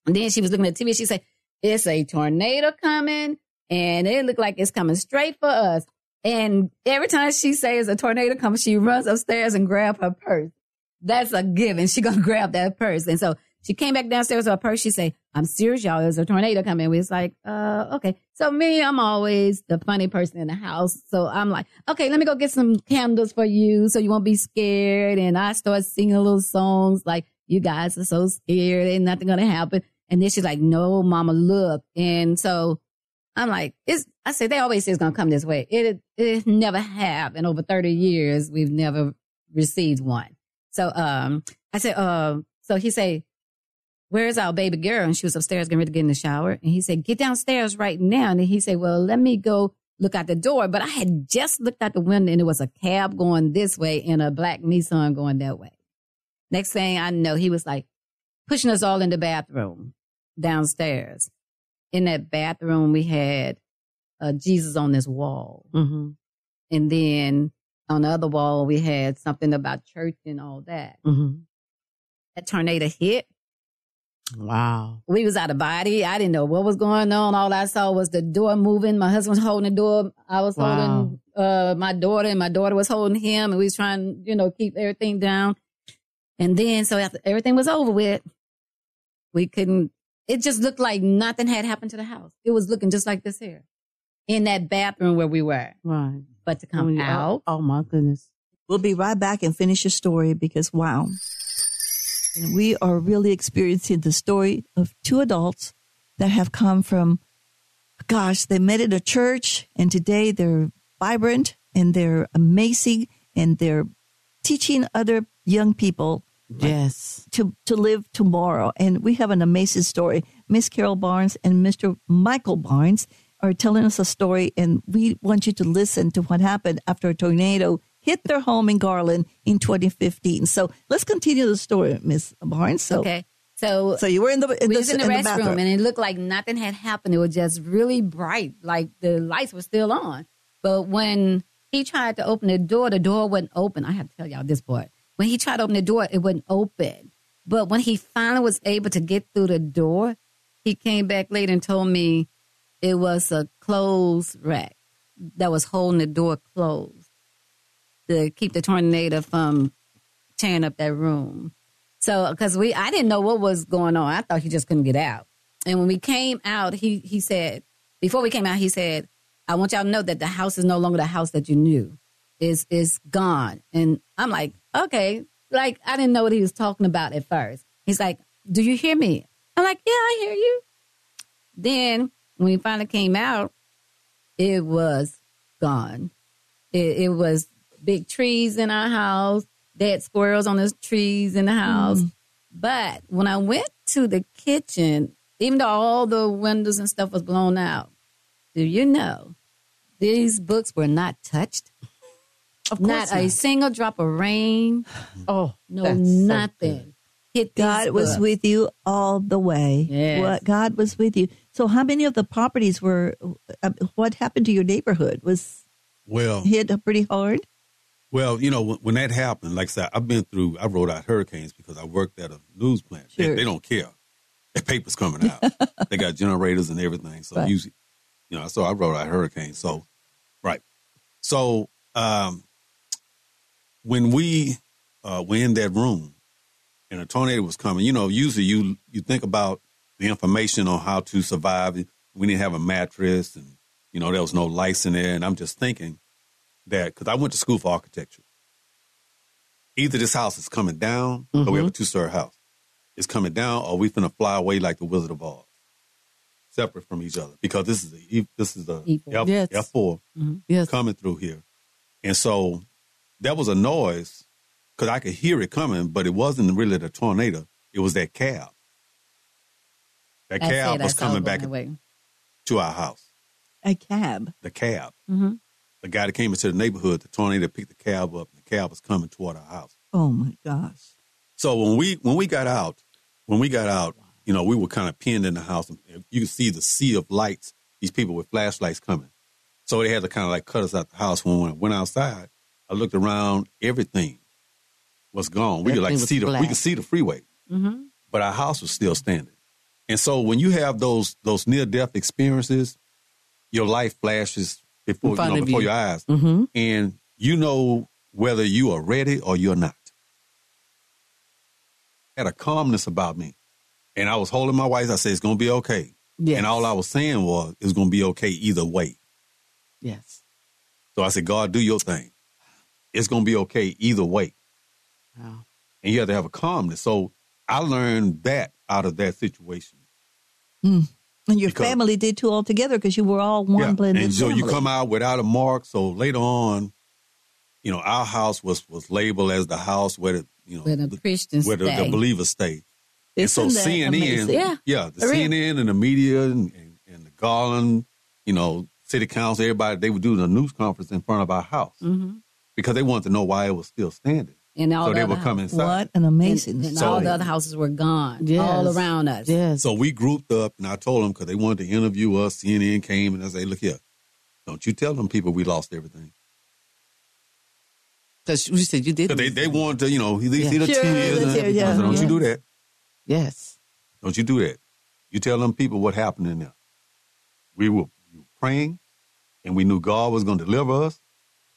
F: And then she was looking at TV. She said, It's a tornado coming and it looked like it's coming straight for us. And every time she says a tornado comes, she runs upstairs and grab her purse. That's a given. She gonna grab that purse. And so She came back downstairs with her purse. She say, I'm serious, y'all. There's a tornado coming. We was like, uh, okay. So me, I'm always the funny person in the house. So I'm like, okay, let me go get some candles for you so you won't be scared. And I start singing little songs like, you guys are so scared. Ain't nothing going to happen. And then she's like, no, mama, look. And so I'm like, it's, I said, they always say it's going to come this way. It, it never have. In over 30 years, we've never received one. So, um, I said, uh, so he say, where's our baby girl? And she was upstairs getting ready to get in the shower. And he said, get downstairs right now. And he said, well, let me go look out the door. But I had just looked out the window and it was a cab going this way and a black Nissan going that way. Next thing I know, he was like pushing us all in the bathroom downstairs. In that bathroom, we had uh, Jesus on this wall.
D: Mm-hmm.
F: And then on the other wall, we had something about church and all that.
D: Mm-hmm.
F: That tornado hit.
D: Wow.
F: We was out of body. I didn't know what was going on. All I saw was the door moving. My husband was holding the door. I was
D: Wow.
F: holding uh, my daughter, and my daughter was holding him, and we was trying, you know, keep everything down. And then, so after everything was over with, we couldn't. It just looked like nothing had happened to the house. It was looking just like this here, in that bathroom where we were.
D: Right.
F: But to come
D: When you-
F: out,
D: Oh, my goodness.
C: We'll be right back and finish your story because wow. And we are really experiencing the story of two adults that have come from, gosh, they met at a church and today they're vibrant and they're amazing and they're teaching other young people
D: Yes.
C: to, to live tomorrow. And we have an amazing story. Miss Carol Barnes and Mr. Michael Barnes are telling us a story, and we want you to listen to what happened after a tornado hit their home in Garland in 2015. So let's continue the story, Miss Barnes. So,
F: okay. So
C: so you were in the in
F: we
C: the,
F: was in the
C: in
F: restroom
C: bathroom.
F: and it looked like nothing had happened. It was just really bright, like the lights were still on. But when he tried to open the door, the door wasn't open. I have to tell y'all this part. When he tried to open the door, it wasn't open. But when he finally was able to get through the door, he came back later and told me it was a clothes rack that was holding the door closed to keep the tornado from tearing up that room. So, because we, I didn't know what was going on. I thought he just couldn't get out. And when we came out, he he said, before we came out, he said, "I want y'all to know that the house is no longer the house that you knew. Is is gone." And I'm like, okay, like I didn't know what he was talking about at first. He's like, "Do you hear me?" I'm like, "Yeah, I hear you." Then when he finally came out, it was gone. It, it was big trees in our house, dead squirrels on the trees in the house. But when I went to the kitchen, even though all the windows and stuff was blown out, do you know these books were not touched?
D: Of course
F: Not a single drop of rain.
D: Oh,
F: No,
D: that's so
F: nothing.
D: good.
F: Hit these
C: God was with you all the way.
F: Yes.
C: What God was with you. So, how many of the properties were? Uh, what happened to your neighborhood? Was
G: Well,
C: hit pretty hard?
G: Well, you know, when, when that happened, like I said, I've been through. I wrote out hurricanes because I worked at a news plant. They-
C: Sure.
G: They, don't care. Their paper's coming out. they got generators and everything. So
C: Right.
G: usually, you know, so I wrote out hurricanes. So, right. So, um, when we uh, were in that room and a tornado was coming, you know, usually you you think about the information on how to survive. We didn't have a mattress, and you know there was no lights in there. And I'm just thinking that because I went to school for architecture, either this house is coming down, or we have a two story house, it's coming down, or we finna fly away like the Wizard of Oz, separate from each other. Because this is a, this is the. F,
D: Yes.
G: F4
D: Yes.
G: coming through here. And so that was a noise because I could hear it coming, but it wasn't really the tornado. It was that cab. That cab was coming back to our house.
C: A cab.
G: The cab.
F: Mhm.
G: The guy that came into the neighborhood, the tornado picked the cab up, and the cab was coming toward our house.
C: Oh my gosh.
G: So when we when we got out, when we got out, you know, we were kind of pinned in the house, and you could see the sea of lights. These people with flashlights coming, so they had to kind of like cut us out the house. When we went outside, I looked around, everything was gone. We could like see the we could see the freeway,
F: Mhm.
G: but our house was still standing. And so when you have those those near death experiences, your life flashes before you know, before
D: you.
G: your eyes,
D: Mm-hmm.
G: and you know whether you are ready or you're not. Had a calmness about me. And I was holding my wife. I said, it's going to be okay.
D: Yes.
G: And all I was saying was, it's going to be okay either way.
D: Yes.
G: So I said, God, do your thing. It's going to be okay either way.
D: Wow.
G: And you have to have a calmness. So I learned that out of that situation.
C: And your
G: Because-
C: family did too altogether because you were all one blended
G: And so you come out without a mark. So later on, you know, our house was was labeled as the house where the you know
F: Where the
G: the-
F: Christians
G: where the, the believers stay.
C: Isn't
G: and so
C: that
G: CNN,
C: amazing?
F: Yeah.
G: yeah, the
F: For real.
G: CNN and the media and, and, and the Garland, you know, city council, everybody, they would do the news conference in front of our house
F: Mhm.
G: because they wanted to know why it was still standing.
F: And all
G: so
F: the
G: they
F: other
G: would come
F: houses.
G: inside.
C: What an amazing
F: And, and
C: story.
F: all the other houses were gone,
D: Yes.
F: all around us.
D: Yes.
G: So we grouped up, and I told them because they wanted to interview us. CNN came, and I said, "Look here, don't you tell them people we lost everything
D: Because you said you did.
G: because they they wanted to, you know, he
D: Yeah.
G: see the
C: Sure,
G: tears.
C: the
G: and
C: tear.
G: I
C: yeah.
G: said, don't
D: Yeah.
G: you do that?
D: Yes.
G: Don't you do that? You tell them people what happened in there. We were praying, and we knew God was going to deliver us.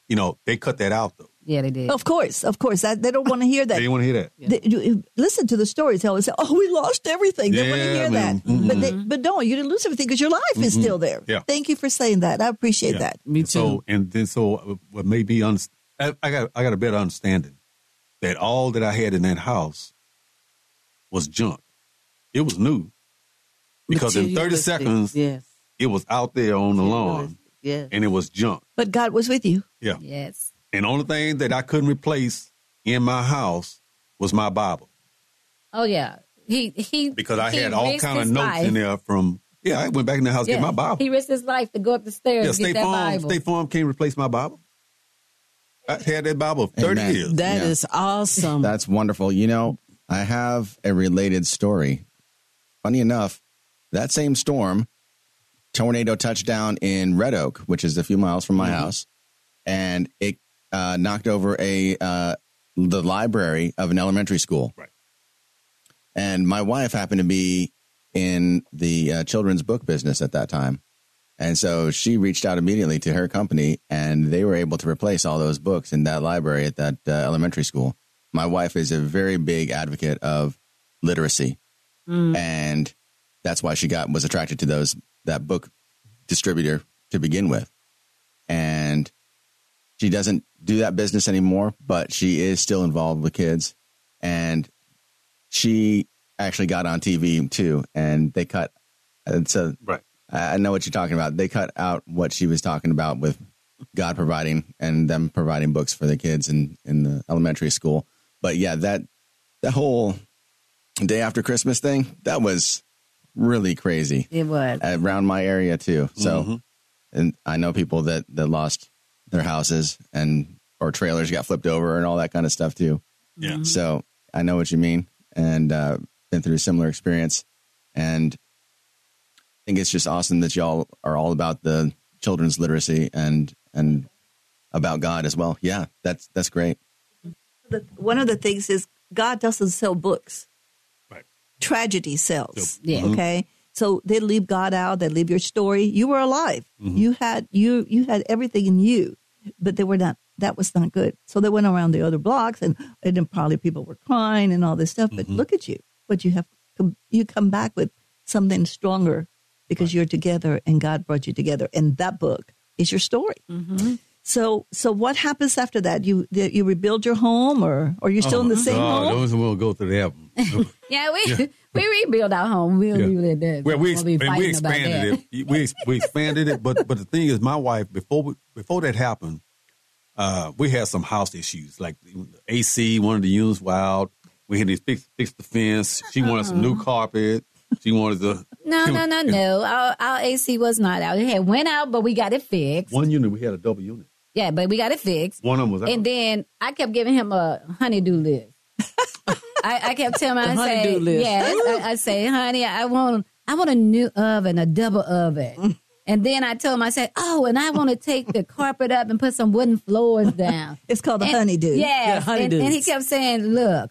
G: You know, they cut that out though.
F: Yeah, they did.
C: Of course, of course. That, they don't want to hear that.
G: They want to hear that.
C: They- you- listen to the storyteller say, "Oh, we lost everything." They want to
G: Yeah,
C: hear
G: man.
C: that, but they, but no, you didn't lose everything because your life is still there.
G: Yeah.
C: Thank you for saying that. I appreciate
G: Yeah.
C: that.
D: Me
G: too. So and then so uh, what made me understand? I, I got I got a better understanding that all that I had in that house was junk. It was new because in thirty seconds
D: Yes.
G: it was out there on the lawn
D: Yes.
G: and it was junk.
C: But God was with you.
G: Yeah.
F: Yes.
G: And the only thing that I couldn't replace in my house was my Bible
F: Oh yeah. He he
G: because I
F: he
G: had all kind of notes
F: life.
G: in there from. Yeah, I went back in the house to
F: Yeah.
G: get my Bible.
F: He risked his life to go up the stairs
G: yeah,
F: to get
G: State Farm.
F: Bible.
G: State Farm can't replace my Bible. I had that Bible thirty
A: Amen.
G: years.
D: That
A: Yeah.
D: is awesome.
A: That's wonderful. You know, I have a related story. Funny enough, that same storm, tornado touchdown in Red Oak, which is a few miles from my mm-hmm. house, and it uh, knocked over a uh, the library of an elementary school.
G: Right.
A: And my wife happened to be in the uh, children's book business at that time. And so she reached out immediately to her company, and they were able to replace all those books in that library at that uh, elementary school. My wife is a very big advocate of literacy, and that's why she got was attracted to those that book distributor to begin with. And she doesn't do that business anymore, but she is still involved with kids, and she actually got on TV too, and they cut. And so
G: Right.
A: I I know what you're talking about. They cut out what she was talking about with God providing and them providing books for the kids in, in the elementary school. But yeah, that that whole day after Christmas thing, that was really crazy
F: it was.
A: around my area too. So
G: Mhm.
A: and I know people that, that lost their houses and or trailers got flipped over and all that kind of stuff too.
G: Yeah.
A: So I know what you mean and uh, been through a similar experience. And I think it's just awesome that y'all are all about the children's literacy and and about God as well. Yeah, that's that's great.
C: The, one of the things is God doesn't sell books.
G: Right.
C: Tragedy sells.
F: Yeah.
C: Okay. So they leave God out. They leave your story. You were alive.
G: Mm-hmm.
C: You had you you had everything in you, but they were not. That was not good. So they went around the other blocks, and and then probably people were crying and all this stuff. But
G: Mm-hmm.
C: look at you. But you have come- you come back with something stronger because you're together, and God brought you together. And that book is your story.
F: Mm-hmm.
C: So so what happens after that? You you rebuild your home, or or you still in the same
G: Oh,
C: home?
G: those will go through that. one.
F: Yeah, we we rebuild our home. We'll
G: Yeah.
F: leave it at
G: well, we
F: We'll
G: and we expanded it. We we expanded it, but but the thing is, my wife before we, before that happened, uh, we had some house issues like the AC. One of the units were out. We had to fix fix the fence. She wanted some new carpet. She wanted to.
F: No, no, no, no. Our, our AC was not out. It had went out, but we got it fixed.
G: One unit we had a double unit.
F: Yeah, but we got it fixed.
G: One of them was out.
F: And then I kept giving him a honeydew list. I, I kept telling him, I say,
D: list.
F: yeah, I, I say, honey, I want, I want a new oven, a double oven. And then I told him, I said, oh, and I want to take the carpet up and put some wooden floors down.
C: It's called the
F: And-
C: honeydew.
F: Yes.
D: Yeah,
F: and, and he kept saying, look,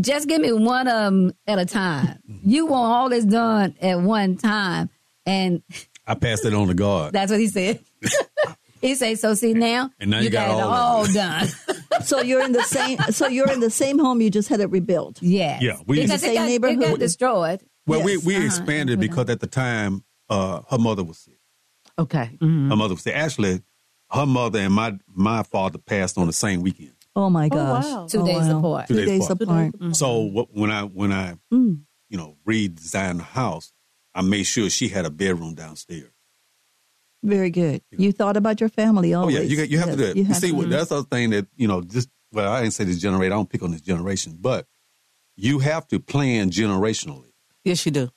F: just give me one of them at a time. You want all this done at one time. And
G: I passed it on to God.
F: that's what he said. He said, so see now,
G: And now you got
F: got, it
G: all
F: all done.
C: So you're in the same. So you're in the same home. You just had it rebuilt.
F: Yeah,
G: Yeah, we-
F: because
C: The
F: it
C: same
F: got, it
C: neighborhood?
F: got destroyed.
G: Well,
C: Yes.
G: we we
F: Uh-huh.
G: expanded because at the time uh, her mother was sick.
D: Okay.
G: Her mother was sick. Actually, her mother and my my father passed on the same weekend.
C: Oh my gosh.
D: wow.
F: Two
C: Oh,
F: days
C: wow.
F: apart.
C: Two,
G: Two days
C: days
G: apart.
C: apart.
G: So what, when I when I
C: Mm.
G: you know redesigned the house, I made sure she had a bedroom downstairs.
C: Very good. You thought about your family always.
G: Oh yeah, you you have to do it.
C: you
G: You,
C: have
G: see,
C: to.
G: what that's the thing that you know. Just well, I didn't say this generation. I don't pick on this generation, but you have to plan generationally
D: Yes, you do.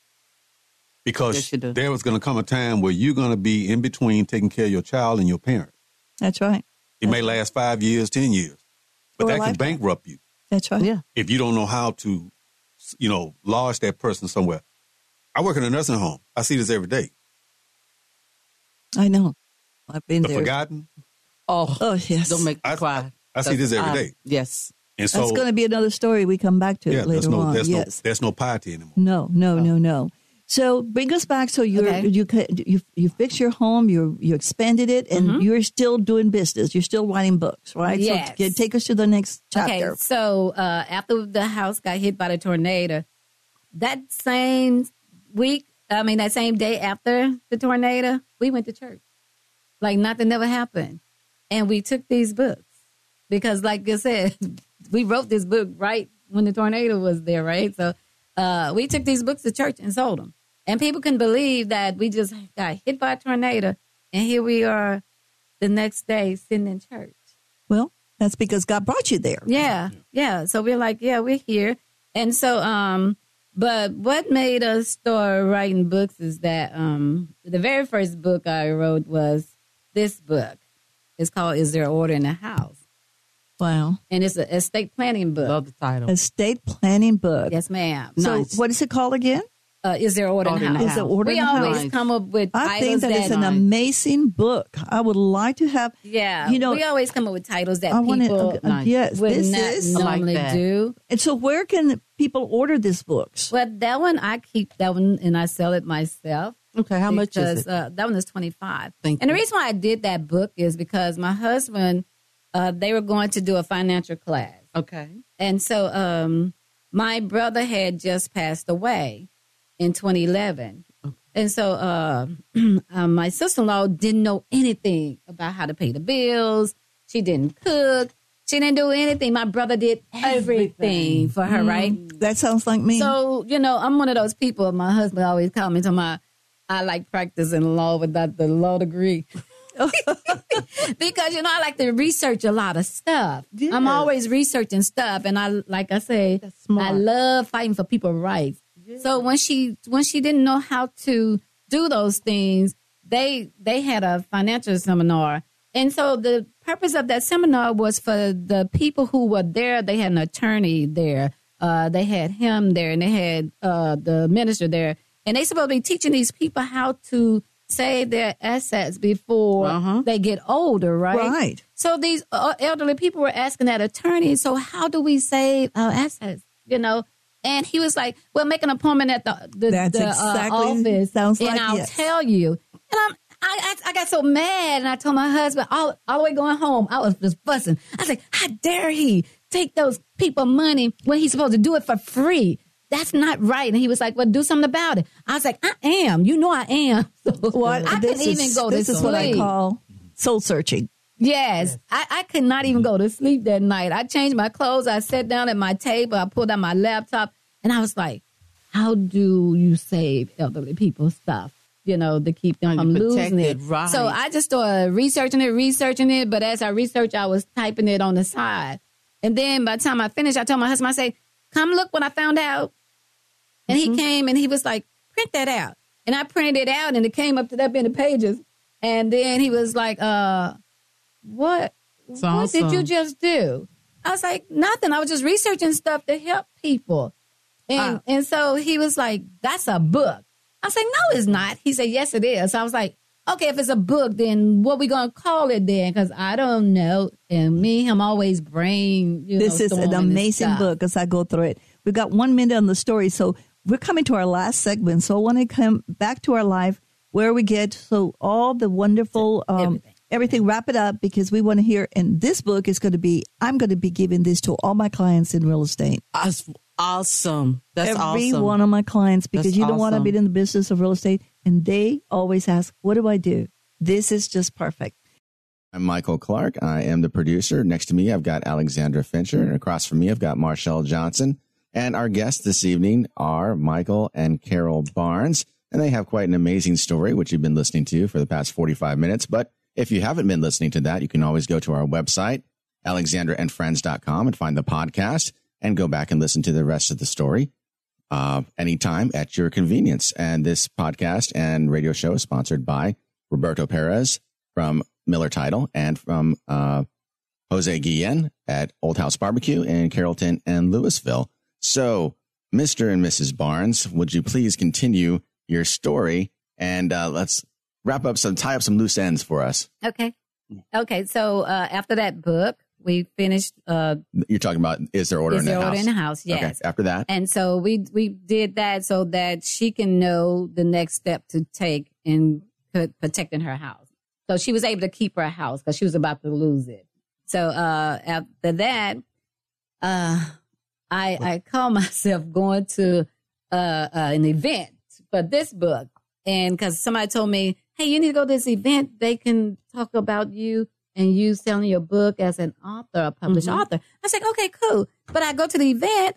G: because
D: Yes, you do.
G: there was going to come a time where you're going to be in between taking care of your child and your parent.
C: That's right.
G: It may last five years, ten years, but
C: Or
G: that can bankrupt you
C: That's right.
D: Yeah.
G: if you don't know how to, you know, lodge that person somewhere. I work in a nursing home. I see this every day.
C: I know. I've been
G: The
C: there.
G: forgotten,
D: Oh,
C: Oh yes.
D: don't make me
G: I-
D: cry.
G: I see this every
D: I-
G: day.
D: Yes.
G: and so
C: That's going to be another story we come back to
G: yeah, there's
C: later
G: no,
C: on.
G: there's no,
C: yes.
G: there's no piety anymore.
C: No, no, no, no. So bring us back. So you're
F: Okay.
C: you you you fix your home. You you expanded it, and you're still doing business. You're still writing books, right?
F: Yes.
C: So t- take us to the next chapter.
F: Okay, so uh, after the house got hit by the tornado, that same week, I mean, that same day after the tornado, we went to church. Like nothing never happened. And we took these books because, like I said, we wrote this book right when the tornado was there, right? So uh, we took these books to church and sold them. And people couldn't believe that we just got hit by a tornado. And here we are the next day sitting in church.
C: Well, that's because God brought you there.
F: Yeah, yeah. So we're like, yeah, we're here. And so, um, but what made us start writing books is that um, the very first book I wrote was this book. It's called "Is There Order in the House?"
C: Wow.
F: and it's an estate planning book.
D: Love the title.
C: Estate planning book.
F: Yes, ma'am.
C: So
D: Nice.
C: what is it called again?
F: Uh, is there order,
D: Order
F: in the house?
C: Is there order
F: we
C: in the
F: always
D: house?
F: come up with
C: I
F: titles
C: think that it's an amazing book. I would like to have.
F: yeah.
C: you know,
F: we always come up with titles that
C: I want
F: people
C: to. Uh, yes,
F: would
C: this
F: not
C: is.
D: I like that.
F: do.
C: And so, where can people order these books?
F: Well, that one I keep that one and I sell it myself.
D: Okay, how much
F: because,
D: is it?
F: Uh, that one is twenty five.
D: Thank
F: and the reason why I did that book is because my husband, uh, they were going to do a financial class,
D: Okay.
F: and so um, my brother had just passed away in 2011. And so uh, um, my sister in law didn't know anything about how to pay the bills. She didn't cook. She didn't do anything. My brother did everything, for her, right?
C: That sounds like me.
F: So, you know, I'm one of those people. My husband always called me to my, I like practicing law without the law degree. because, you know, I like to research a lot of stuff. I'm always researching stuff. And I, like I say, I love fighting for people's rights. So when she, when she didn't know how to do those things, they, they had a financial seminar. And so the purpose of that seminar was for the people who were there. They had an attorney there. Uh, they had him there and they had uh, the minister there. And they supposed to be teaching these people how to save their assets before
D: Uh-huh.
F: they get older, right?
C: Right.
F: So these uh, elderly people were asking that attorney, so how do we save our assets? You know? And he was like, well, make an appointment at the, the,
C: That's
F: the uh,
C: exactly-
F: office
C: sounds like
F: and
C: like
F: I'll
C: yes.
F: tell you. And I'm, I, I, I got so mad and I told my husband all, all the way going home, I was just fussing. I was like, how dare he take those people money when he's supposed to do it for free? That's not right. And he was like, well, do something about it. I was like, I am. You know I am. So
C: What
F: I
C: this
F: couldn't even
C: is,
F: go to
C: This is what I call soul searching.
F: Yes, I, I could not even go to sleep that night. I changed my clothes. I sat down at my table. I pulled out my laptop, and I was like, "How do you save elderly people's stuff? You know, to keep them from losing
D: it,
F: it."
D: right.
F: So I just started researching it, researching it. But as I researched, I was typing it on the side. And then by the time I finished, I told my husband, "I say, come look what I found out." And
D: Mm-hmm.
F: he came and he was like, "Print that out." And I printed it out, and it came up to that many pages. And then he was like, "Uh." What what did you just do? I was like, nothing. I was just researching stuff to help people. And and so he was like, That's a book. I was like, No, it's not. He said, Yes, it is. I was like, Okay, if it's a book, then what we gonna call it then? Because I don't know. And me, I'm always brain. You
C: This
F: know,
C: is an amazing book as I go through it. We've got one minute on the story, so we're coming to our last segment. So I want to come back to our life where we get so all the wonderful um, everything.
F: Everything.
C: Wrap it up because we want to hear. And this book is going to be. I'm going to be giving this to all my clients in real estate.
D: Awesome. That's
C: Every
D: awesome.
C: one of my clients, because
D: That's
C: you don't want to be in the business of real estate, and they always ask, "What do I do?" This is just perfect.
A: I'm Michael Clark. I am the producer. Next to me, I've got Alexandra Fincher. And across from me, I've got Marshall Johnson. And our guests this evening are Michael and Carol Barnes. And they have quite an amazing story, which you've been listening to for the past 45 minutes. But if you haven't been listening to that, you can always go to our website, alexandraandfriends.com, and find the podcast and go back and listen to the rest of the story uh, anytime at your convenience. And this podcast and radio show is sponsored by Roberto Perez from Miller Title and from uh, Jose Guillen at Old House Barbecue in Carrollton and Lewisville. So, Mr. and Mrs. Barnes, would you please continue your story and uh, let's wrap up some, tie up some loose ends for us.
F: Okay. Okay. So uh, after that book, we finished. Uh,
A: You're talking about is there order
F: Is
A: in the
F: There
A: house?
F: Order in the House, yes.
A: Okay. After that,
F: and so we we did that so that she can know the next step to take in protecting her house. So she was able to keep her house because she was about to lose it. So uh, after that, uh, I I call myself going to uh, uh, an event for this book, and because somebody told me, "Hey, you need to go to this event. They can talk about you and you selling your book as an author, a published
C: Mhm.
F: author." I like, "Okay, cool." But I go to the event,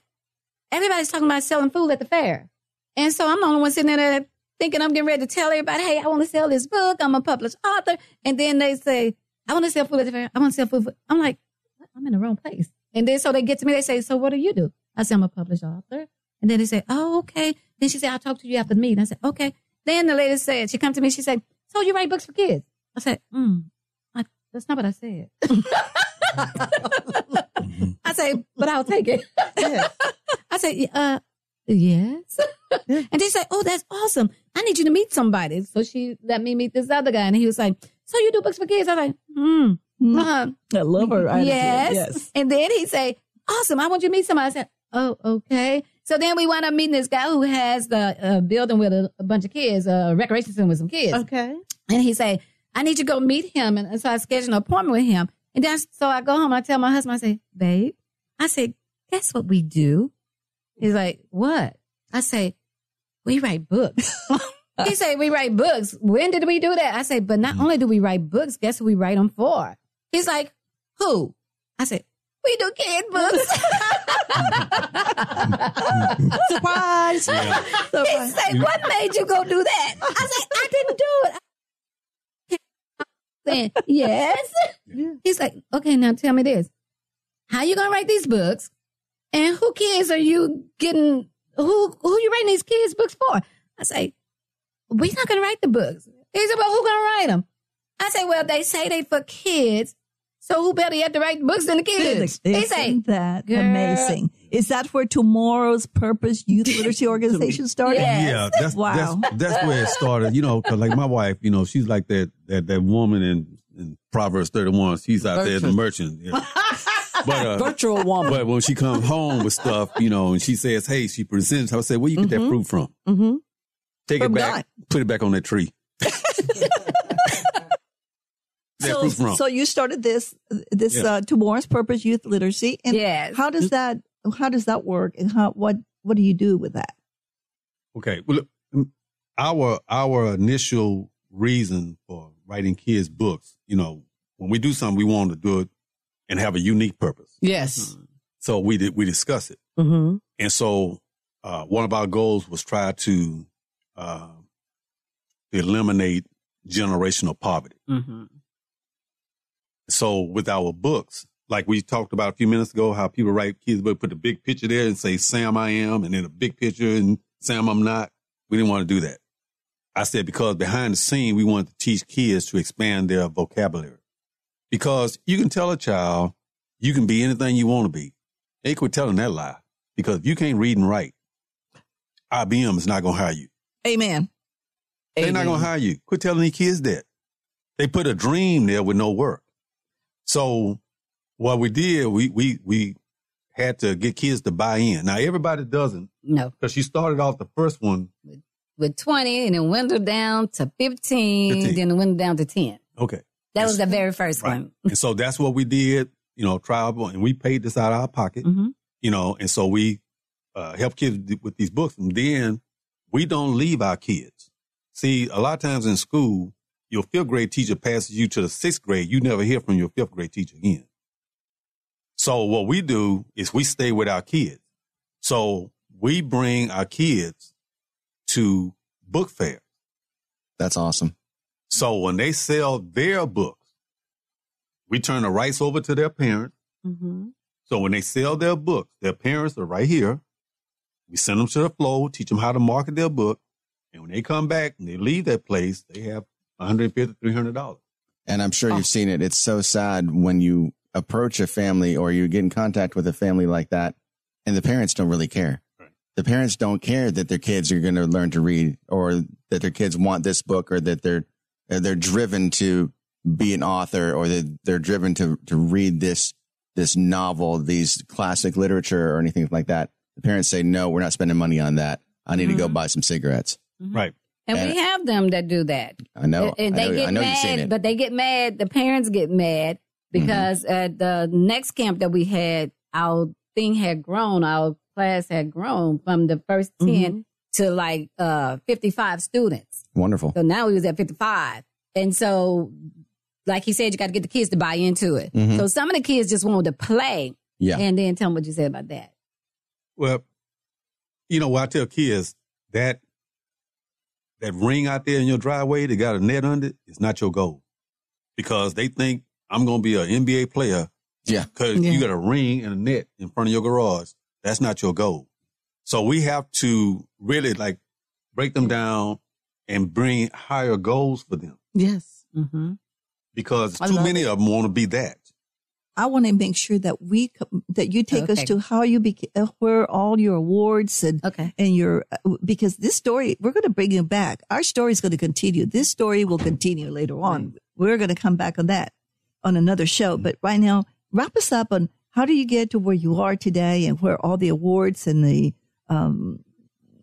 F: everybody's talking about selling food at the fair, and so I'm the only one sitting there thinking I'm getting ready to tell everybody, "Hey, I want to sell this book. I'm a published author," and then they say, "I want to sell food at the fair. I want to sell food." I'm like, "What? "I'm in the wrong place." And then so they get to me, they say, "So what do you do?" I say, "I'm a published author." And then they say, "Oh, okay." Then she said, "I'll talk to you after the meeting." I said, "Okay." Then the lady said, she come to me, she said, "So you write books for kids?" I said, "Hmm, I, that's not what I said." I say, "But I'll take it." I say, "Uh, yes." and she said, "Oh, that's awesome. I need you to meet somebody." So she let me meet this other guy, and he was like, "So you do books for kids?" I was like, "Hmm." uh,
C: I love her. attitude.
F: Yes.
C: Yes.
F: And then he say, awesome. I want you to meet somebody. I said, oh, okay. So then we wound up meeting this guy who has the uh, building with a, a bunch of kids, a recreation center with some kids.
D: Okay.
F: And he say, I need you to go meet him. And so I scheduled an appointment with him. And then so I go home. I tell my husband, I say, babe, I say, guess what we do? He's like, what? I say, we write books. he say, we write books. When did we do that? I say, but not only do we write books, guess who we write them for? He's like, who? I said, we do kid books.
C: Surprise!
G: Yeah.
F: he say, what made you go do that? I said, I didn't do it. Saying, yes. He's like, okay, now tell me this. How you gonna write these books? And who kids are you getting who who you writing these kids books for? I say, we're not gonna write the books. He said, well, who gonna write them? I say, well, they say they for kids, so who better have to write the books than the kids? He
C: Isn't
F: say,
C: that
F: "Girl."
C: amazing? Is that where tomorrow's Purpose Youth Literacy Organization started?
F: Yes.
G: Yeah, that's
C: Wow.
G: that's that's where it started. You know, 'cause like my wife, you know, she's like that that that woman in, in Proverbs thirty one. She's out there the merchant. Yeah. But uh,
D: Virtual woman.
G: but when she comes home with stuff, you know, and she says, "Hey," she presents. I say, "Where you get that
C: Mhm.
G: fruit from?
C: Mm-hmm.
G: Take
C: From
G: it back,
C: God.
G: put it back on that tree." that
C: So,
G: from?
C: so you started this this
G: Yeah.
C: uh, tomorrow's Purpose Youth Literacy, and
F: yes.
C: how does that how does that work, and how what what do you do with that?
G: Okay. Well, our our initial reason for writing kids books, you know, when we do something, we want to do it and have a unique purpose.
D: Yes.
G: So we did we discuss it,
D: Mm-hmm.
G: and so uh, one of our goals was try to uh, eliminate generational poverty.
D: Mm-hmm.
G: So with our books, like we talked about a few minutes ago, how people write kids book, put the big picture there and say Sam I am, and then a big picture and Sam I'm not. We didn't want to do that. I said because behind the scene, we wanted to teach kids to expand their vocabulary. Because you can tell a child you can be anything you want to be. They quit telling that lie. Because if you can't read and write, IBM is not going to hire you.
C: Amen.
G: They're not going to hire you. Quit telling these kids that. They put a dream there with no work. So what we did, we we we had to get kids to buy in. Now everybody doesn't
F: No.
G: because she started off the first one.
F: With 20 and it went down to 15,
G: 15.
F: then it went down to 10.
G: Okay,
F: That was the very first
G: Right.
F: one.
G: and so that's what we did. You know, trial and we paid this out of our pocket.
F: Mm-hmm.
G: You know, and so we uh, help kids with these books, and then we don't leave our kids. See, a lot of times in school, your fifth grade teacher passes you to the sixth grade. You never hear from your fifth grade teacher again. So what we do is we stay with our kids. So we bring our kids to book fairs.
A: That's awesome.
G: So when they sell their books, we turn the rights over to their parents.
D: Mm-hmm.
G: So when they sell their books, their parents are right here. We send them to the flow, teach them how to market their book. And when they come back and they leave that place, they have $150, $300.
A: And I'm sure
D: Oh.
A: you've seen it. It's so sad when you approach a family or you get in contact with a family like that and the parents don't really care.
G: Right.
A: The parents don't care that their kids are going to learn to read or that their kids want this book or that they're uh, they're driven to be an author or that they're driven to to read this this novel, these classic literature or anything like that. The parents say, "No, we're not spending money on that. I need to go
F: Mhm.
A: buy some cigarettes."
G: Right.
F: And
A: And-
F: we have them that do that.
A: I know.
F: And
A: I
F: they
A: know,
F: get
A: I know you've seen
F: mad,
A: it.
F: but they get mad. The parents get mad because at the next camp that we had, our thing had grown, our class had grown from the 1st 10 to like uh 55 students.
A: Wonderful.
F: So now we was at 55. And so, like he said, you got to get the kids to buy into it.
A: Mhm.
F: So some of the kids just wanted to play.
A: Yeah.
F: And then tell them what you said about that.
G: Well, you know what I tell kids that that ring out there in your driveway that got a net under it is not your goal because they think I'm going to be an NBA player.
A: Yeah.
G: Because
D: Yeah.
G: you got a ring and a net in front of your garage. That's not your goal. So we have to really like break them down and bring higher goals for them
D: Yes.
F: Mm-hmm.
G: because
D: I
G: too many
D: it.
G: of them want to be that.
C: I want to make sure that we that you take us to how you became uh, where all your awards and
F: Okay.
C: and your uh, because this story we're going to bring you back. Our story is going to continue. This story will continue later on. We're going to come back on that on another show. But right now, wrap us up on how do you get to where you are today and where all the awards and the um,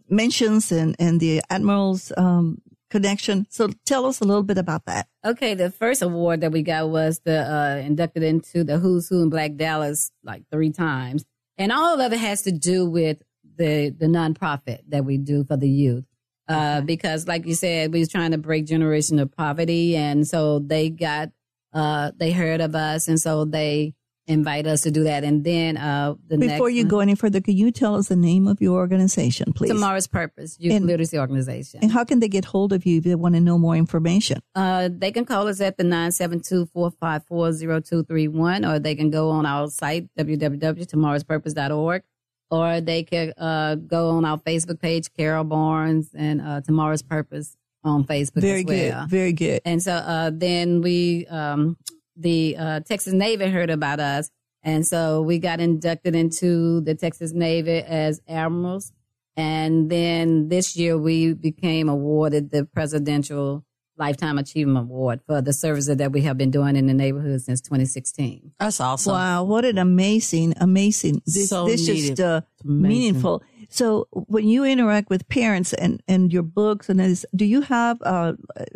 C: mentions and and the admirals um, connection. So tell us a little bit about that.
F: Okay, the first award that we got was the uh, inducted into the Who's Who in Black Dallas like three times, and all of it has to do with the the nonprofit that we do for the youth. Uh, Because, like you said, we was trying to break generational poverty, and so they got uh, they heard of us, and so they invite us to do that. And then uh, the
C: Before you
F: one-
C: go any further, can you tell us the name of your organization, please?
F: Tomorrow's Purpose Youth
C: And-
F: Literacy Organization.
C: And how can they get hold of you if they want to know more information?
F: Uh, they can call us at the 972-454-0231 or they can go on our site, www.tomorrowspurpose.org or they can uh, go on our Facebook page, Carol Barnes and uh, Tomorrow's Purpose on Facebook
C: Very
F: as
C: good. Very good.
F: And so uh, then we, um, the uh, Texas Navy heard about us. And so we got inducted into the Texas Navy as admirals. And then this year we became awarded the Presidential Lifetime Achievement Award for the services that we have been doing in the neighborhood since 2016.
D: That's awesome.
C: Wow, what an amazing, amazing. This,
D: So
C: this
D: needed.
C: just uh, meaningful. So when you interact with parents and, and your books and this, do you have uh,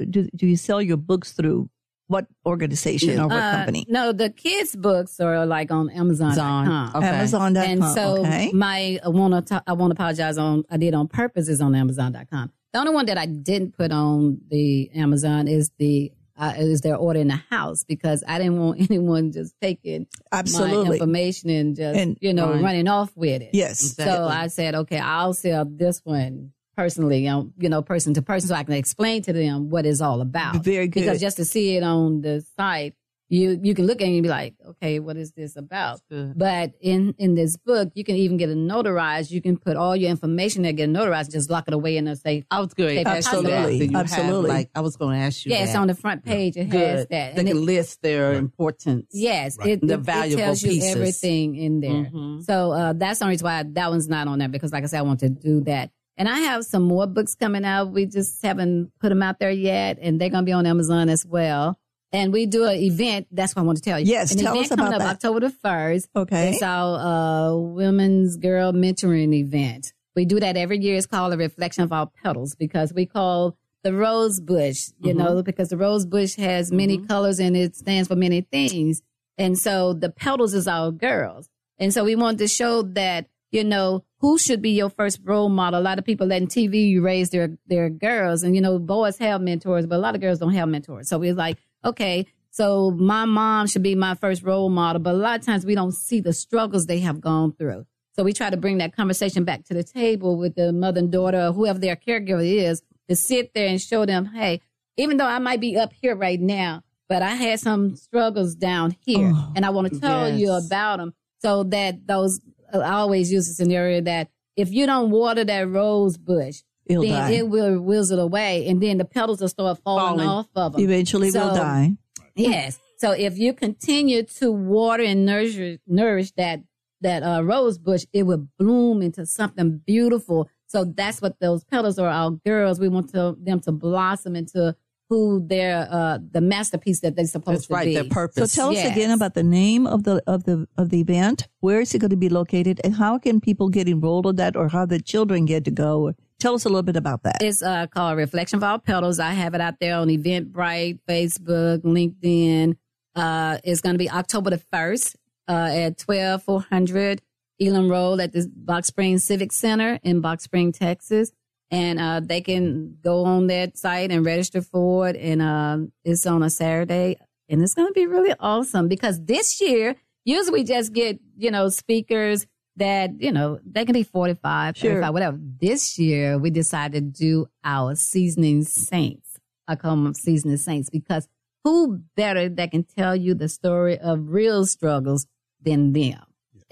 C: do, do you sell your books through what organization or what
F: Uh,
C: company?
F: No, the kids' books are like on Amazon.com.
D: Amazon. Okay.
C: Amazon.com.
F: And so
C: okay.
F: my I want to I want to apologize on I did on purpose is on Amazon.com. The only one that I didn't put on the Amazon is the uh, is their order in the house because I didn't want anyone just taking my
C: Absolutely.
F: information and just
C: And-
F: you know
D: Right.
F: running off with it.
C: Yes.
F: So I said, okay, I'll sell this one personally, um, you know, person to person, so I can explain to them what it's all about.
C: Very good.
F: Because just to see it on the site, you you can look at it and be like, okay, what is this about? But in in this book, you can even get it notarized. You can put all your information there, get it notarized, just lock it away in a safe.
D: I was good.
F: Absolutely.
D: Do you have,
C: Absolutely.
D: like I was going to ask you.
F: Yeah, it's on the front page. It has
D: good.
F: that.
D: They
F: And
D: can
F: it-
D: list their importance.
F: yes,
G: Right.
F: it,
D: The
F: it- it
D: valuable
F: tells you
D: pieces.
F: everything in there.
D: Mhm.
F: So uh, that's the only reason why that one's not on there because, like I said, I want to do that. And I have some more books coming out. We just haven't put them out there yet, and they're going to be on Amazon as well. And we do an event. That's what I want to tell you.
C: Yes,
F: An
C: tell
F: event
C: us about
F: coming up
C: that.
F: October the first.
C: Okay.
F: It's our uh, women's girl mentoring event. We do that every year. It's called a reflection of our petals because we call the rose bush, you
C: Mm-hmm.
F: know, because the rose bush has many colors and it stands for many things. And so the petals is our girls. And so we want to show that, you know, who should be your first role model? A lot of people letting TV you raise their their girls, and you know, boys have mentors, but a lot of girls don't have mentors. So it's like, okay, so my mom should be my first role model, but a lot of times we don't see the struggles they have gone through. So we try to bring that conversation back to the table with the mother and daughter, or whoever their caregiver is, to sit there and show them, hey, even though I might be up here right now, but I had some struggles down here,
C: Oh,
F: and I want to tell you about them so that those. I always use the scenario that if you don't water that rose bush,
C: It'll
F: then
C: die.
F: it will wither away, and then the petals will start falling,
D: Falling.
F: off of them.
C: Eventually will die.
F: Yes. So if you continue to water and nourish nourish that that uh, rose bush, it will bloom into something beautiful. So that's what those petals are. Our girls, we want to, them to blossom into who they're uh, the masterpiece that they're supposed
D: That's
F: to
D: right.
F: be.
D: Their purpose.
C: So
D: purpose.
C: tell us again about the name of the of the of the event. Where is it going to be located, and how can people get enrolled in that, or how the children get to go? Tell us a little bit about that.
F: It's uh, called Reflection of All Petals. I have it out there on Eventbrite, Facebook, LinkedIn. Uh, it's going to be October the 1st uh, at 12400 Elam Road at the Balch Springs Civic Center in Balch Springs, Texas. And uh, they can go on that site and register for it. And uh, it's on a Saturday. And it's going to be really awesome because this year, usually we just get, you know, speakers that, you know, they can be 45,
C: Sure.
F: 35, whatever. This year, we decided to do our seasoning saints. I call them seasoning saints because who better that can tell you the story of real struggles than them?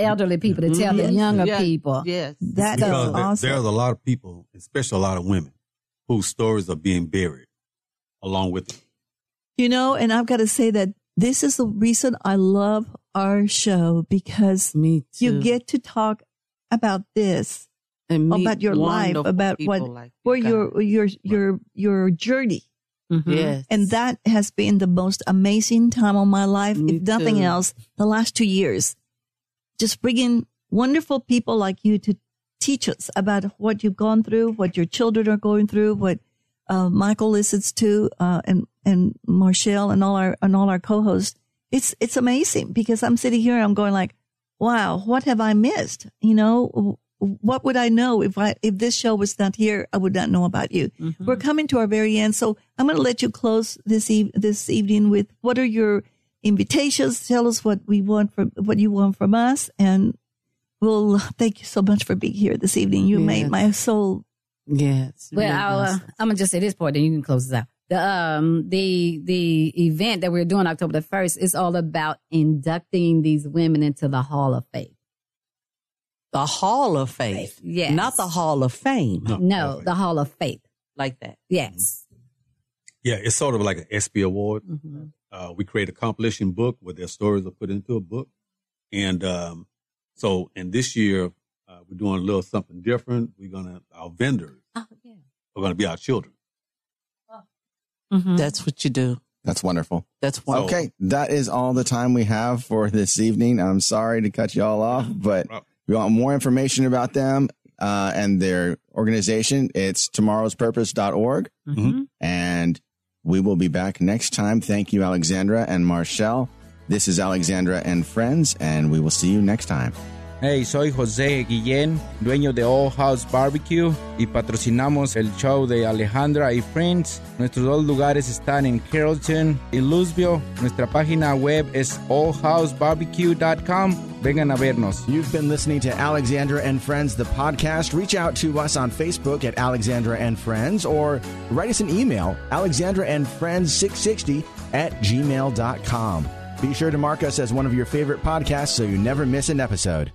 F: Elderly people to tell the
C: Mhm.
F: younger
D: Yeah.
F: people.
D: Yes.
C: That is
G: because there-
C: awesome.
G: there's a lot of people, especially a lot of women, whose stories are being buried along with it.
C: You know, and I've got to say that this is the reason I love our show because
D: Me too.
C: you get to talk about this,
D: and
C: about your life, about what
D: like you
C: or your your your your journey.
F: Mhm.
D: Yes.
C: And that has been the most amazing time of my life.
D: Me
C: if nothing
D: too.
C: else, the last two years, just bringing wonderful people like you to teach us about what you've gone through, what your children are going through, what uh, Michael listens to, uh, and and Marshall and all our and all our co-hosts. It's it's amazing because I'm sitting here, and I'm going like, wow, what have I missed? You know, what would I know if I if this show was not here? I would not know about you.
D: Mm-hmm.
C: We're coming to our very end, so I'm going to let you close this eve- this evening with what are your invitations? Tell us what we want from what you want from us, and we'll thank you so much for being here this evening. You made my soul.
D: Yes.
F: Well,
D: really
F: I'll, uh,
D: awesome.
F: I'm gonna just say this part, then you can close this out. The um the the event that we're doing October the first is all about inducting these women into the Hall of Faith.
D: the Hall of Faith.
F: Yes.
D: Not the Hall of Fame.
G: No,
F: No, the Hall of Faith.
D: Like that.
F: Yes.
G: Yeah, it's sort of like an ESPY award.
F: Mhm.
G: Uh, we create a compilation book where their stories are put into a book. And um, so, and this year, uh, we're doing a little something different. We're going to, our vendors
F: Oh yeah.
G: are going to be our children.
F: Mhm.
D: That's what you do.
A: That's wonderful.
D: That's wonderful.
A: Okay, that is all the time we have for this evening. I'm sorry to cut you all off, but if you want more information about them uh, and their organization, it's tomorrowspurpose.org.
F: Mhm.
A: And we will be back next time. Thank you, Alexandra and Marshall. This is Alexandra and Friends, and we will see you next time.
B: Hey, soy José Guillén, dueño de All House Barbecue y patrocinamos el show de Alejandra y Friends. Nuestros dos lugares están en Carrollton y Lewisville. Nuestra página web es allhousebarbecue.com. Vengan a vernos.
A: You've been listening to Alexandra and Friends, the podcast. Reach out to us on Facebook at Alexandra and Friends or write us an email, Alexandra and Friends 660 at gmail.com. Be sure to mark us as one of your favorite podcasts so you never miss an episode.